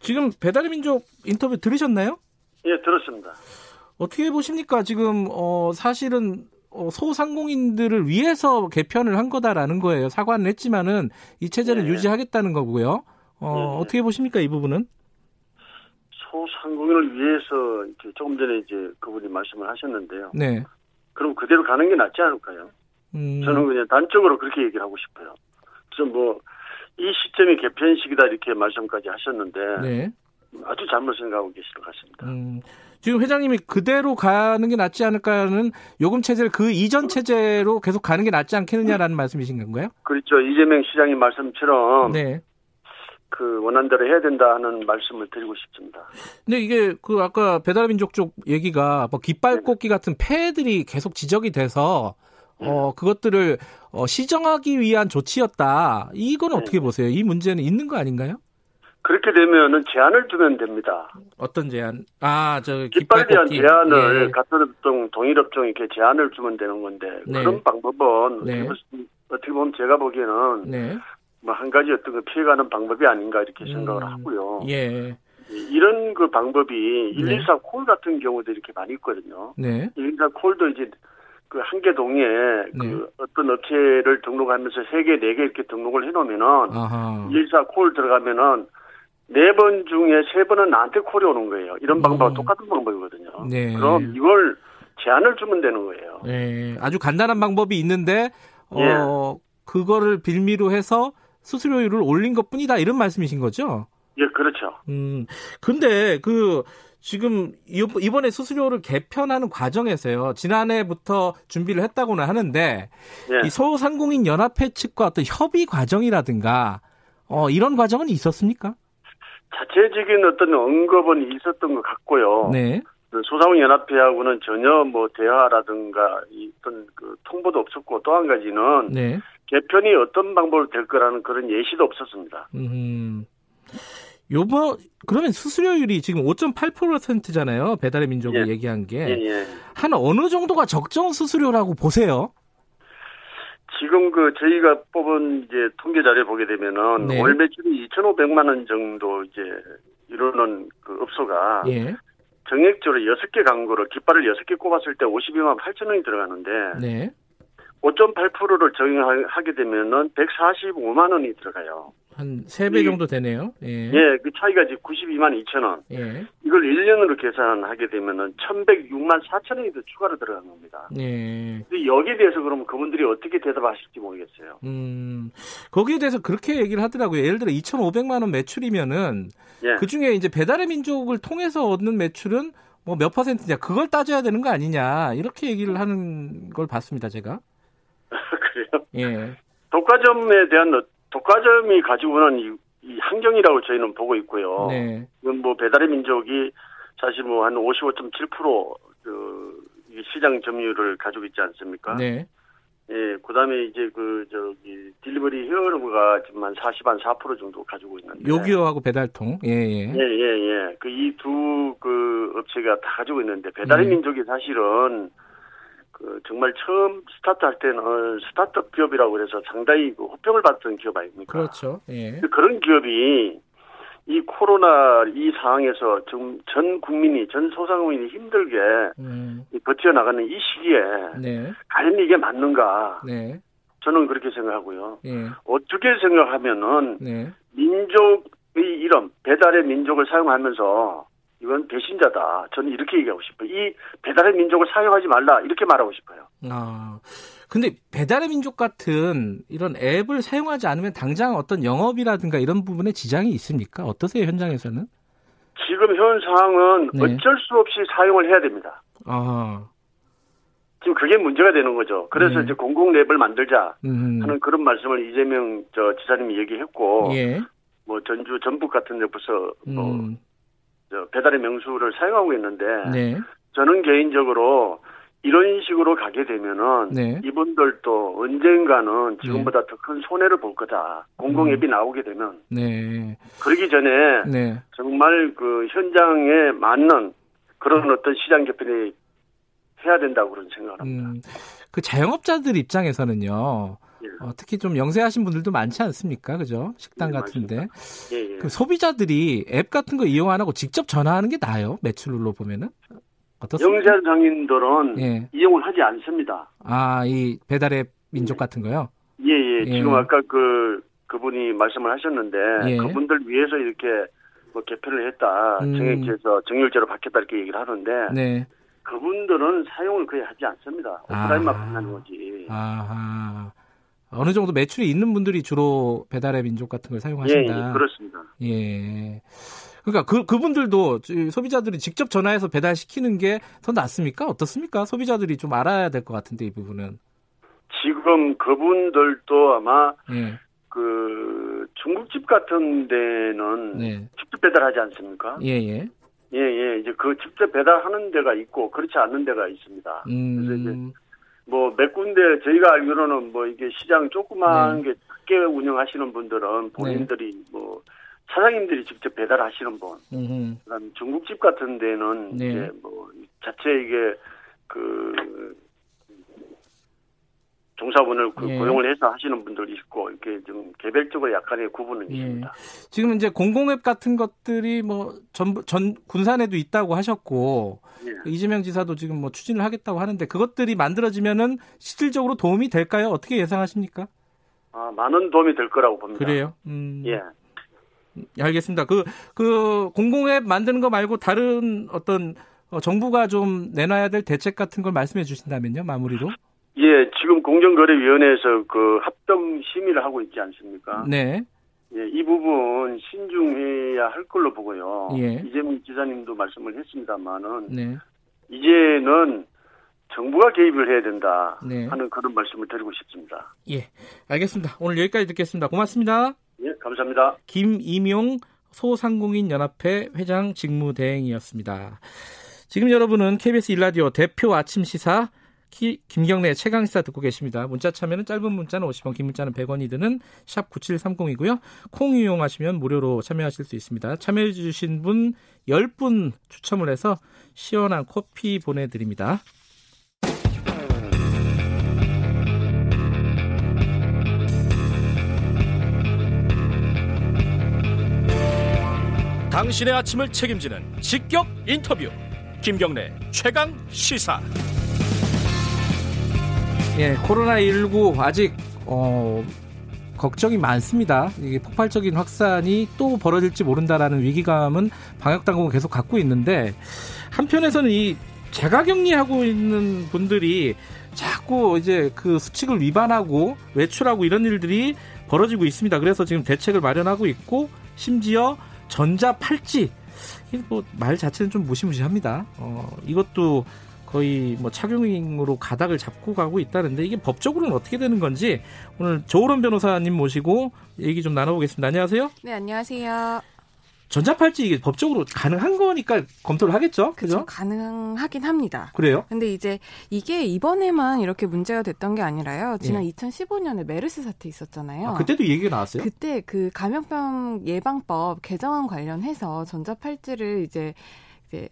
지금 배달의 민족 인터뷰 들으셨나요? 예, 들었습니다. 어떻게 보십니까? 지금 어 사실은 어, 소상공인들을 위해서 개편을 한 거다라는 거예요. 사과는 했지만은 이 체제를 네. 유지하겠다는 거고요. 어, 네. 어떻게 보십니까 이 부분은? 소상공인을 위해서 이렇게 조금 전에 이제 그분이 말씀을 하셨는데요. 네. 그럼 그대로 가는 게 낫지 않을까요? 음. 저는 그냥 단적으로 그렇게 얘기를 하고 싶어요. 그래서 뭐 이 시점이 개편 시기다 이렇게 말씀까지 하셨는데 네. 아주 잘못 생각하고 계실 것 같습니다. 음. 지금 회장님이 그대로 가는 게 낫지 않을까는 요금 체제를 그 이전 체제로 계속 가는 게 낫지 않겠느냐라는 말씀이신 건가요? 그렇죠. 이재명 시장님 말씀처럼 네. 그 원한대로 해야 된다 하는 말씀을 드리고 싶습니다. 근데 이게 그 아까 배달민족 쪽 얘기가 뭐 깃발 꽂기 같은 폐해들이 계속 지적이 돼서 어 그것들을 어 시정하기 위한 조치였다. 이건 어떻게 보세요? 이 문제는 있는 거 아닌가요? 그렇게 되면은 제한을 두면 됩니다. 어떤 제한? 아, 저 깃발에 대한 제한을 예. 같은 업종, 동일 업종 이렇게 제한을 주면 되는 건데 네. 그런 방법은 네. 어떻게 보면 제가 보기에는 네. 뭐한 가지 어떤 그 피해가는 방법이 아닌가 이렇게 생각을 음. 하고요. 예. 이런 그 방법이 114 콜 같은 경우도 이렇게 많이 있거든요. 네. 114 콜도 이제 그 한개 동에 네. 그 어떤 업체를 등록하면서 세 개, 네 개 이렇게 등록을 해놓으면은. 114콜 들어가면은 네 번 중에 세 번은 나한테 콜이 오는 거예요. 이런 음. 방법과 똑같은 방법이거든요. 네. 그럼 이걸 제한을 주면 되는 거예요. 네. 아주 간단한 방법이 있는데 어 예. 그거를 빌미로 해서 수수료율을 올린 것 뿐이다 이런 말씀이신 거죠? 예, 그렇죠. 음. 근데 그 지금 이번에 수수료를 개편하는 과정에서요. 지난해부터 준비를 했다고는 하는데 예. 이 소상공인 연합회 측과 어떤 협의 과정이라든가 어 이런 과정은 있었습니까? 자체적인 어떤 언급은 있었던 것 같고요. 네. 그 소상공인 연합회하고는 전혀 뭐 대화라든가 어떤 그 통보도 없었고 또 한 가지는 네. 개편이 어떤 방법으로 될 거라는 그런 예시도 없었습니다. 음. 요번 그러면 수수료율이 지금 5.8%잖아요. 배달의 민족을 예. 얘기한 게. 예, 예. 한 어느 정도가 적정 수수료라고 보세요? 지금 그 저희가 뽑은 이제 통계 자료 보게 되면은 네. 월 매출이 2,500만 원 정도 이제 이루는 그 업소가 예. 정액적으로 6개 광고를 깃발을 6개 꼽았을 때 52만 8천 원이 들어가는데 네. 5.8%를 적용하게 되면은 145만 원이 들어가요. 한 3배 정도 되네요. 예. 예, 그 차이가 지금 92만 2천 원. 예. 이걸 1년으로 계산하게 되면은 1,106만 4천 원이 더 추가로 들어간 겁니다. 예. 근데 여기에 대해서 그러면 그분들이 어떻게 대답하실지 모르겠어요. 음, 거기에 대해서 그렇게 얘기를 하더라고요. 예를 들어 2,500만 원 매출이면은 예. 그 중에 이제 배달의 민족을 통해서 얻는 매출은 뭐 몇 퍼센트냐 그걸 따져야 되는 거 아니냐 이렇게 얘기를 하는 걸 봤습니다 제가. 예. 독과점에 대한 독과점이 가지고는 이, 이 환경이라고 저희는 보고 있고요. 네. 이건 뭐 배달의 민족이 사실 뭐 한 55.7%그 시장 점유율을 가지고 있지 않습니까? 네. 예, 그 다음에 이제 그, 저기, 딜리버리 히어로가 지금 한 40, 한 4% 정도 가지고 있는데. 요기요하고 배달통. 예, 예. 예, 예, 예. 그 이 두그 업체가 다 가지고 있는데, 배달의 네. 민족이 사실은 그 정말 처음 스타트할 때는 스타트업 기업이라고 그래서 상당히 그 호평을 받던 기업 아닙니까? 그렇죠. 예. 그런 기업이 이 코로나 이 상황에서 좀전 국민이 전 소상공인이 힘들게 음. 버텨 나가는 이 시기에 네. 과연 이게 맞는가? 네. 저는 그렇게 생각하고요. 예. 어떻게 생각하면은 네. 민족의 이름 배달의 민족을 사용하면서 이건 배신자다. 저는 이렇게 얘기하고 싶어요. 이 배달의 민족을 사용하지 말라 이렇게 말하고 싶어요. 아, 근데 배달의 민족 같은 이런 앱을 사용하지 않으면 당장 어떤 영업이라든가 이런 부분에 지장이 있습니까? 어떠세요 현장에서는? 지금 현 상황은 네. 어쩔 수 없이 사용을 해야 됩니다. 아. 지금 그게 문제가 되는 거죠. 그래서 네. 이제 공공 랩을 만들자 음. 하는 그런 말씀을 이재명 저 지사님이 얘기했고, 예. 뭐 전주 전북 같은 데 벌써 뭐 음. 저 배달의 명수를 사용하고 있는데, 네. 저는 개인적으로 이런 식으로 가게 되면은 네. 이분들도 언젠가는 지금보다 네. 더큰 손해를 볼 거다. 공공 앱이 음. 나오게 되면. 네. 그러기 전에 네. 정말 그 현장에 맞는 그런 어떤 시장 개편이 해야 된다고 그런 생각을 합니다. 음, 그 자영업자들 입장에서는요. 예. 어, 특히 좀 영세하신 분들도 많지 않습니까? 그죠? 식당 예, 같은데. 예, 예. 그 소비자들이 앱 같은 거 이용 안 하고 직접 전화하는 게 나아요? 매출로 보면은? 어떻습니까? 영세 장인들은 예. 이용을 하지 않습니다. 아, 이 배달앱 민족 같은 거요? 예, 예. 예. 지금 아까 그, 그분이 말씀을 하셨는데, 예. 그분들 위해서 이렇게 뭐 개편을 했다. 음. 정액제에서 정률제로 바뀌었다 이렇게 얘기를 하는데, 네. 그분들은 사용을 거의 하지 않습니다. 오프라인만 판하는 거지. 아하. 어느 정도 매출이 있는 분들이 주로 배달의 민족 같은 걸 사용하신다. 예, 예 그렇습니다. 예. 그러니까 그 그분들도 소비자들이 직접 전화해서 배달시키는 게 더 낫습니까? 어떻습니까? 소비자들이 좀 알아야 될 것 같은데 이 부분은. 지금 그분들도 아마 예. 그 중국집 같은 데는 네. 직접 배달하지 않습니까? 예, 예. 예, 예. 이제 그 직접 배달하는 데가 있고 그렇지 않는 데가 있습니다. 음. 그래서 이제 뭐 몇 군데 저희가 알기로는 뭐 이게 시장 조그만 네. 게 작게 운영하시는 분들은 본인들이 네. 뭐 사장님들이 직접 배달하시는 분, 음. 그다음 중국집 같은 데는 네. 이제 뭐 자체 이게 그 종사분을 그 예. 고용을 해서 하시는 분들이 있고 이렇게 좀 개별적으로 약간의 구분은 예. 있습니다. 지금 이제 공공앱 같은 것들이 뭐 전, 전 군산에도 있다고 하셨고 예. 그 이재명 지사도 지금 뭐 추진을 하겠다고 하는데 그것들이 만들어지면은 실질적으로 도움이 될까요? 어떻게 예상하십니까? 아 많은 도움이 될 거라고 봅니다. 그래요? 음. 예. 알겠습니다. 그, 그, 공공앱 만드는 거 말고 다른 어떤 어, 정부가 좀 내놔야 될 대책 같은 걸 말씀해 주신다면요, 마무리로? 예, 지금 공정거래위원회에서 그 합동 심의를 하고 있지 않습니까? 네. 예, 이 부분 신중해야 할 걸로 보고요. 예. 이재명 지사님도 말씀을 했습니다만은 네. 이제는 정부가 개입을 해야 된다 네. 하는 그런 말씀을 드리고 싶습니다. 예, 알겠습니다. 오늘 여기까지 듣겠습니다. 고맙습니다. 예, 감사합니다. 김이용 소상공인 연합회 회장 직무대행이었습니다. 지금 여러분은 KBS 일라디오 대표 아침 시사 김경래 최강시사 듣고 계십니다. 문자 참여는 짧은 문자는 50원, 긴 문자는 100원이 드는 샵 9730이고요. 콩 이용하시면 무료로 참여하실 수 있습니다. 참여해 주신 분 10분 추첨을 해서 시원한 커피 보내드립니다. 당신의 아침을 책임지는 직격 인터뷰 김경래 최강 시사 예, 코로나19 아직 어, 걱정이 많습니다. 이게 폭발적인 확산이 또 벌어질지 모른다라는 위기감은 방역 당국은 계속 갖고 있는데 한편에서는 이 자가 격리하고 있는 분들이 자꾸 이제 그 수칙을 위반하고 외출하고 이런 일들이 벌어지고 있습니다. 그래서 지금 대책을 마련하고 있고 심지어 전자 팔찌 뭐말 자체는 좀 무시무시합니다. 어, 이것도 거의 뭐 착용으로 가닥을 잡고 가고 있다는데 이게 법적으로는 어떻게 되는 건지 오늘 조으론 변호사님 모시고 얘기 좀 나눠보겠습니다. 안녕하세요. 네, 안녕하세요. 전자팔찌 이게 법적으로 가능한 거니까 검토를 하겠죠? 그죠? 가능하긴 합니다. 그래요? 근데 이제 이게 이번에만 이렇게 문제가 됐던 게 아니라요. 지난 예. 2015년에 메르스 사태 있었잖아요. 아, 그때도 얘기가 나왔어요? 그때 그 감염병 예방법 개정안 관련해서 전자팔찌를 이제 이제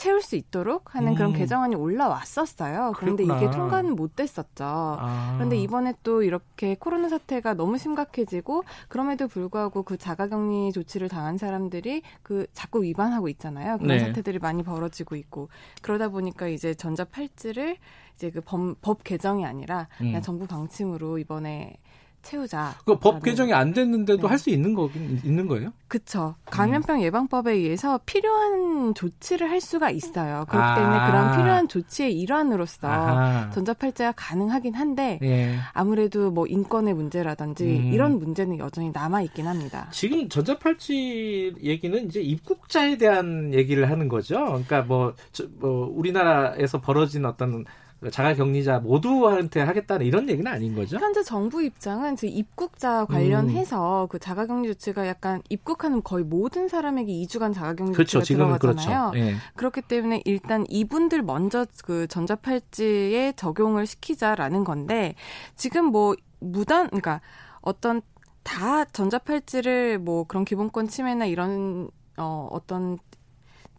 채울 수 있도록 하는 음. 그런 개정안이 올라왔었어요. 그런데 그랬구나. 이게 통과는 못 됐었죠. 아. 그런데 이번에 또 이렇게 코로나 사태가 너무 심각해지고 그럼에도 불구하고 그 자가격리 조치를 당한 사람들이 그 자꾸 위반하고 있잖아요. 그런 네. 사태들이 많이 벌어지고 있고 그러다 보니까 이제 전자 팔찌를 이제 그 법, 법 개정이 아니라 그냥 음. 정부 방침으로 이번에 채우자. 그 법 개정이 안 됐는데도 네. 할수 있는 거긴 있는 거예요? 그렇죠. 감염병 예방법에 의해서 필요한 조치를 할 수가 있어요. 그렇기 아. 때문에 그런 필요한 조치의 일환으로서 아하. 전자팔찌가 가능하긴 한데 예. 아무래도 뭐 인권의 문제라든지 음. 이런 문제는 여전히 남아 있긴 합니다. 지금 전자팔찌 얘기는 이제 입국자에 대한 얘기를 하는 거죠. 그러니까 뭐, 저, 뭐 우리나라에서 벌어진 어떤 자가격리자 모두한테 하겠다는 이런 얘기는 아닌 거죠? 현재 정부 입장은 입국자 관련해서 음. 그 자가격리 조치가 약간 입국하는 거의 모든 사람에게 2주간 자가격리 그렇죠, 조치가 들어가잖아요. 그렇죠. 예. 그렇기 때문에 일단 이분들 먼저 그 전자팔찌에 적용을 시키자라는 건데 지금 뭐 무단 그러니까 어떤 다 전자팔찌를 뭐 그런 기본권 침해나 이런 어 어떤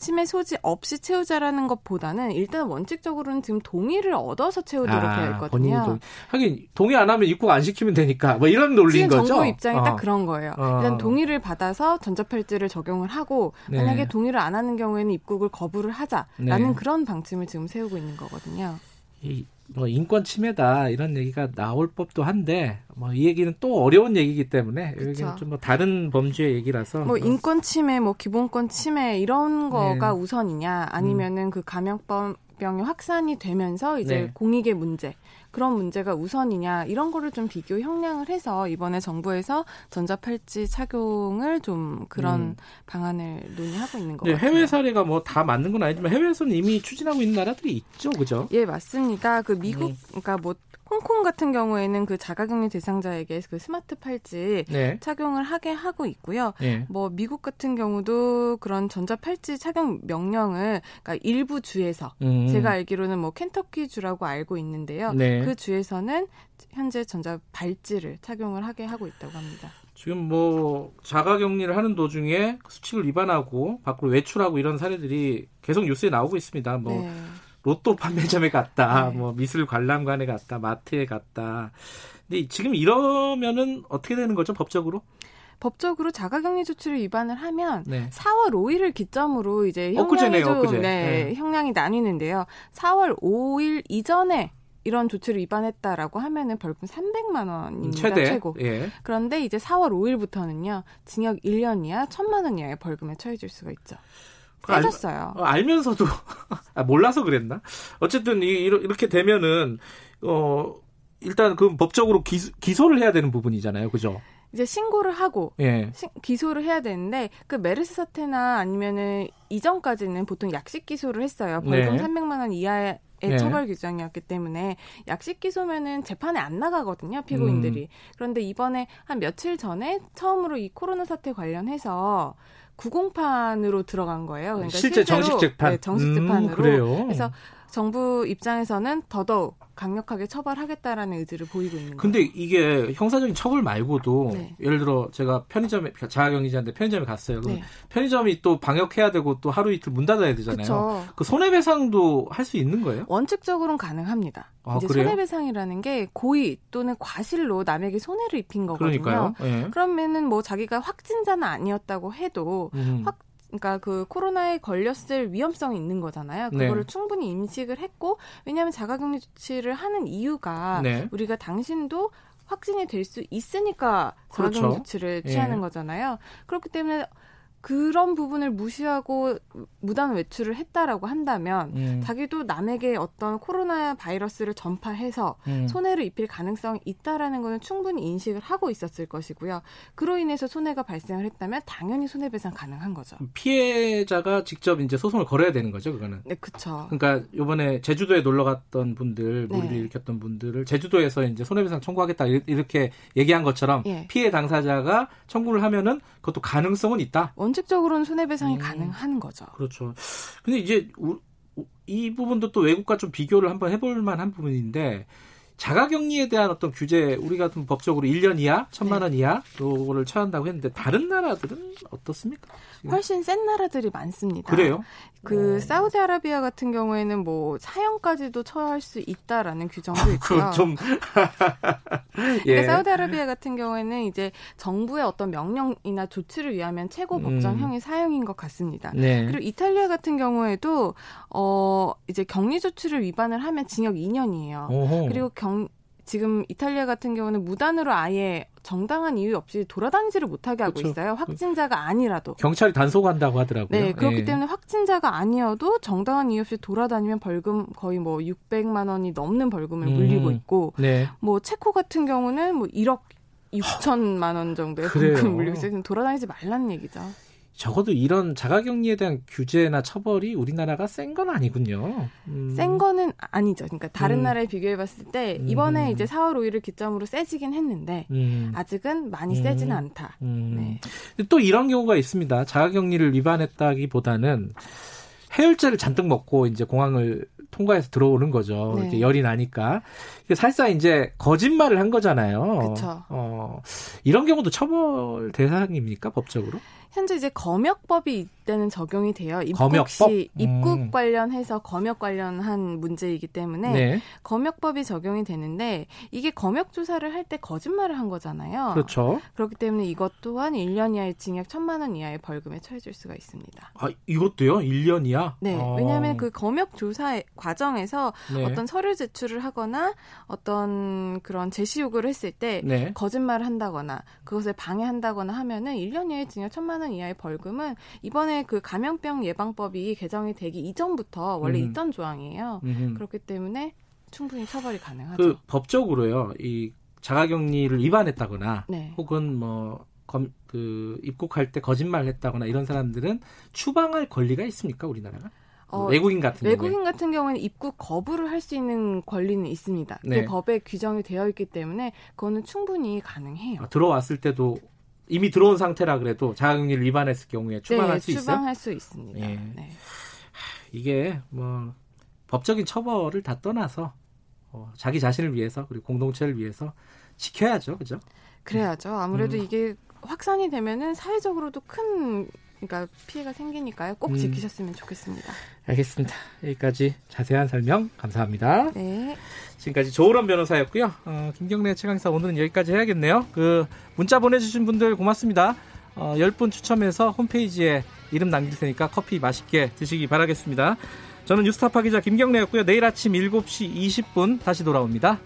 침해 소지 없이 채우자라는 것보다는 일단 원칙적으로는 지금 동의를 얻어서 채우도록 아, 해야 했거든요. 동의. 하긴 동의 안 하면 입국 안 시키면 되니까 뭐 이런 논리인 지금 거죠. 정부 입장이 어. 딱 그런 거예요. 어. 일단 동의를 받아서 전자팔찌를 적용을 하고 네. 만약에 동의를 안 하는 경우에는 입국을 거부를 하자라는 네. 그런 방침을 지금 세우고 있는 거거든요. 이, 뭐 인권 침해다 이런 얘기가 나올 법도 한데 뭐 이 얘기는 또 어려운 얘기이기 때문에 여기는 좀 뭐 다른 범죄 얘기라서 뭐 인권 침해 뭐 기본권 침해 이런 거가 네. 우선이냐 아니면은 음. 그 감염병이 확산이 되면서 이제 네. 공익의 문제 그런 문제가 우선이냐 이런 거를 좀 비교 형량을 해서 이번에 정부에서 전자팔찌 착용을 좀 그런 음. 방안을 논의하고 있는 거 네, 같아요. 해외 사례가 뭐 다 맞는 건 아니지만 해외에서는 이미 추진하고 있는 나라들이 있죠, 그죠? 예, 맞습니다. 그 미국 음. 그러니까 뭐 홍콩 같은 경우에는 그 자가격리 대상자에게 그 스마트 팔찌 네. 착용을 하게 하고 있고요. 네. 뭐 미국 같은 경우도 그런 전자 팔찌 착용 명령을 그러니까 일부 주에서 음. 제가 알기로는 뭐 켄터키 주라고 알고 있는데요. 네. 그 주에서는 현재 전자 발찌를 착용을 하게 하고 있다고 합니다. 지금 뭐 자가 격리를 하는 도중에 수칙을 위반하고 밖으로 외출하고 이런 사례들이 계속 뉴스에 나오고 있습니다. 뭐 네. 로또 판매점에 갔다, 네. 뭐 미술 관람관에 갔다, 마트에 갔다. 근데 지금 이러면은 어떻게 되는 거죠, 법적으로? 법적으로 자가격리 조치를 위반을 하면 네. 4월 5일을 기점으로 이제 형량이 좀 네, 네. 형량이 나뉘는데요. 4월 5일 이전에 이런 조치를 위반했다라고 하면은 벌금 300만 원입니다. 최대. 최고. 예. 그런데 이제 4월 5일부터는요. 징역 1년 이하 1000만 원 이하의 벌금에 처해질 수가 있죠. 세졌어요. 알, 알면서도 아, 몰라서 그랬나? 어쨌든 이, 이렇게 되면은 어 일단 그 법적으로 기, 기소를 해야 되는 부분이잖아요, 그죠? 이제 신고를 하고 예. 시, 기소를 해야 되는데 그 메르스 사태나 아니면은 이전까지는 보통 약식 기소를 했어요. 벌금 네. 300만 원 이하의 네. 처벌 규정이었기 때문에 약식 기소면은 재판에 안 나가거든요 피고인들이 음. 그런데 이번에 한 며칠 전에 처음으로 이 코로나 사태 관련해서 구공판으로 들어간 거예요. 그러니까 실제 정식 재판, 네, 정식 음, 재판으로. 음, 그래서 정부 입장에서는 더더욱 강력하게 처벌하겠다라는 의지를 보이고 있는 거예요. 근데 이게 형사적인 처벌 말고도 네. 예를 들어 제가 편의점에 자가격리자인데 편의점에 갔어요. 네. 편의점이 또 방역해야 되고 또 하루 이틀 문 닫아야 되잖아요. 그쵸. 그 손해배상도 할 수 있는 거예요? 원칙적으로는 가능합니다. 아, 이제 그래요? 손해배상이라는 게 고의 또는 과실로 남에게 손해를 입힌 거거든요. 네. 그러면은 뭐 자기가 확진자는 아니었다고 해도 음. 확 그러니까 그 코로나에 걸렸을 위험성이 있는 거잖아요. 네. 그거를 네. 충분히 인식을 했고 왜냐하면 자가격리 조치를 하는 이유가 네. 우리가 당신도 확진이 될 수 있으니까 자가격리 그렇죠. 조치를 취하는 예. 거잖아요. 그렇기 때문에 그런 부분을 무시하고 무단 외출을 했다라고 한다면 음. 자기도 남에게 어떤 코로나 바이러스를 전파해서 음. 손해를 입힐 가능성이 있다라는 것은 충분히 인식을 하고 있었을 것이고요. 그로 인해서 손해가 발생을 했다면 당연히 손해배상 가능한 거죠. 피해자가 직접 이제 소송을 걸어야 되는 거죠, 그거는. 네, 그렇죠. 그러니까 이번에 제주도에 놀러 갔던 분들, 무리를 네. 일으켰던 분들을 제주도에서 이제 손해배상 청구하겠다 이렇게 얘기한 것처럼 예. 피해 당사자가 청구를 하면은 그것도 가능성은 있다. 원 칙적으로는 손해배상이 음. 가능한 거죠. 그렇죠. 근데 이제 이 부분도 또 외국과 좀 비교를 한번 해볼 만한 부분인데 자가격리에 대한 어떤 규제 우리 같은 법적으로 1년 이하, 1천만 원 네. 이하 요거를 처한다고 했는데 다른 나라들은 어떻습니까? 훨씬 센 나라들이 많습니다. 그래요? 그 오. 어. 사우디아라비아 같은 경우에는 뭐 사형까지도 처할 수 있다라는 규정도 있고요. 좀 그러니까 예. 사우디아라비아 같은 경우에는 이제 정부의 어떤 명령이나 조치를 위하면 최고 법정형이 음. 사형인 것 같습니다. 네. 그리고 이탈리아 같은 경우에도 어 이제 격리 조치를 위반을 하면 징역 2년이에요. 오호. 그리고 경 지금 이탈리아 같은 경우는 무단으로 아예 정당한 이유 없이 돌아다니지를 못하게 하고 그렇죠. 있어요. 확진자가 아니라도. 경찰이 단속한다고 하더라고요. 네, 그렇기 네. 때문에 확진자가 아니어도 정당한 이유 없이 돌아다니면 벌금 거의 뭐 600만 원이 넘는 벌금을 음. 물리고 있고, 네. 뭐 체코 같은 경우는 뭐 1억 6천만 원 정도의 벌금 물리고 있어요. 돌아다니지 말라는 얘기죠. 적어도 이런 자가격리에 대한 규제나 처벌이 우리나라가 센 건 아니군요. 음. 센 거는 아니죠. 그러니까 다른 음. 나라에 비교해 봤을 때 이번에 음. 이제 4월 5일을 기점으로 세지긴 했는데 음. 아직은 많이 세지는 음. 않다. 음. 네. 또 이런 경우가 있습니다. 자가격리를 위반했다기보다는 해열제를 잔뜩 먹고 이제 공항을 통과해서 들어오는 거죠. 네. 이제 열이 나니까. 사실상 이제 거짓말을 한 거잖아요. 그렇죠. 어, 이런 경우도 처벌 대상입니까 법적으로? 현재 이제 검역법이 이때는 적용이 돼요. 입국 검역법? 시 입국 음. 관련해서 검역 관련한 문제이기 때문에 네. 검역법이 적용이 되는데 이게 검역 조사를 할 때 거짓말을 한 거잖아요. 그렇죠. 그렇기 때문에 이것 또한 1년 이하의 징역 1천만 원 이하의 벌금에 처해질 수가 있습니다. 아, 이것도요? 1년 이하? 네. 아. 왜냐하면 그 검역 조사 과정에서 네. 어떤 서류 제출을 하거나 어떤 그런 제시 요구를 했을 때 네. 거짓말을 한다거나 그것을 방해한다거나 하면은 1년 이하의 징역 1천만 원 이하의 벌금은 이번에 그 감염병 예방법이 개정이 되기 이전부터 원래 음. 있던 조항이에요. 음. 그렇기 때문에 충분히 처벌이 가능하죠. 그 법적으로요. 이 자가격리를 위반했다거나 네. 혹은 뭐 검, 그 입국할 때 거짓말을 했다거나 이런 사람들은 추방할 권리가 있습니까 우리나라가? 어, 외국인 같은 외국인 경우에. 같은 경우에는 입국 거부를 할 수 있는 권리는 있습니다. 네. 그 법에 규정이 되어 있기 때문에 그거는 충분히 가능해요. 아, 들어왔을 때도 이미 들어온 상태라 그래도 자가격리를 위반했을 경우에 추방할 네, 수 있어요? 추방할 수 있습니다. 예. 네. 이게 뭐 법적인 처벌을 다 떠나서 어, 자기 자신을 위해서 그리고 공동체를 위해서 지켜야죠, 그죠? 그래야죠. 아무래도 음. 이게 확산이 되면은 사회적으로도 큰 그러니까 피해가 생기니까요. 꼭 음. 지키셨으면 좋겠습니다. 알겠습니다. 여기까지 자세한 설명 감사합니다. 네. 지금까지 조으론 변호사였고요. 어, 김경래 최강사 오늘은 여기까지 해야겠네요. 그 문자 보내주신 분들 고맙습니다. 어, 10분 추첨해서 홈페이지에 이름 남길 테니까 커피 맛있게 드시기 바라겠습니다. 저는 뉴스타파 기자 김경래였고요. 내일 아침 7시 20분 다시 돌아옵니다.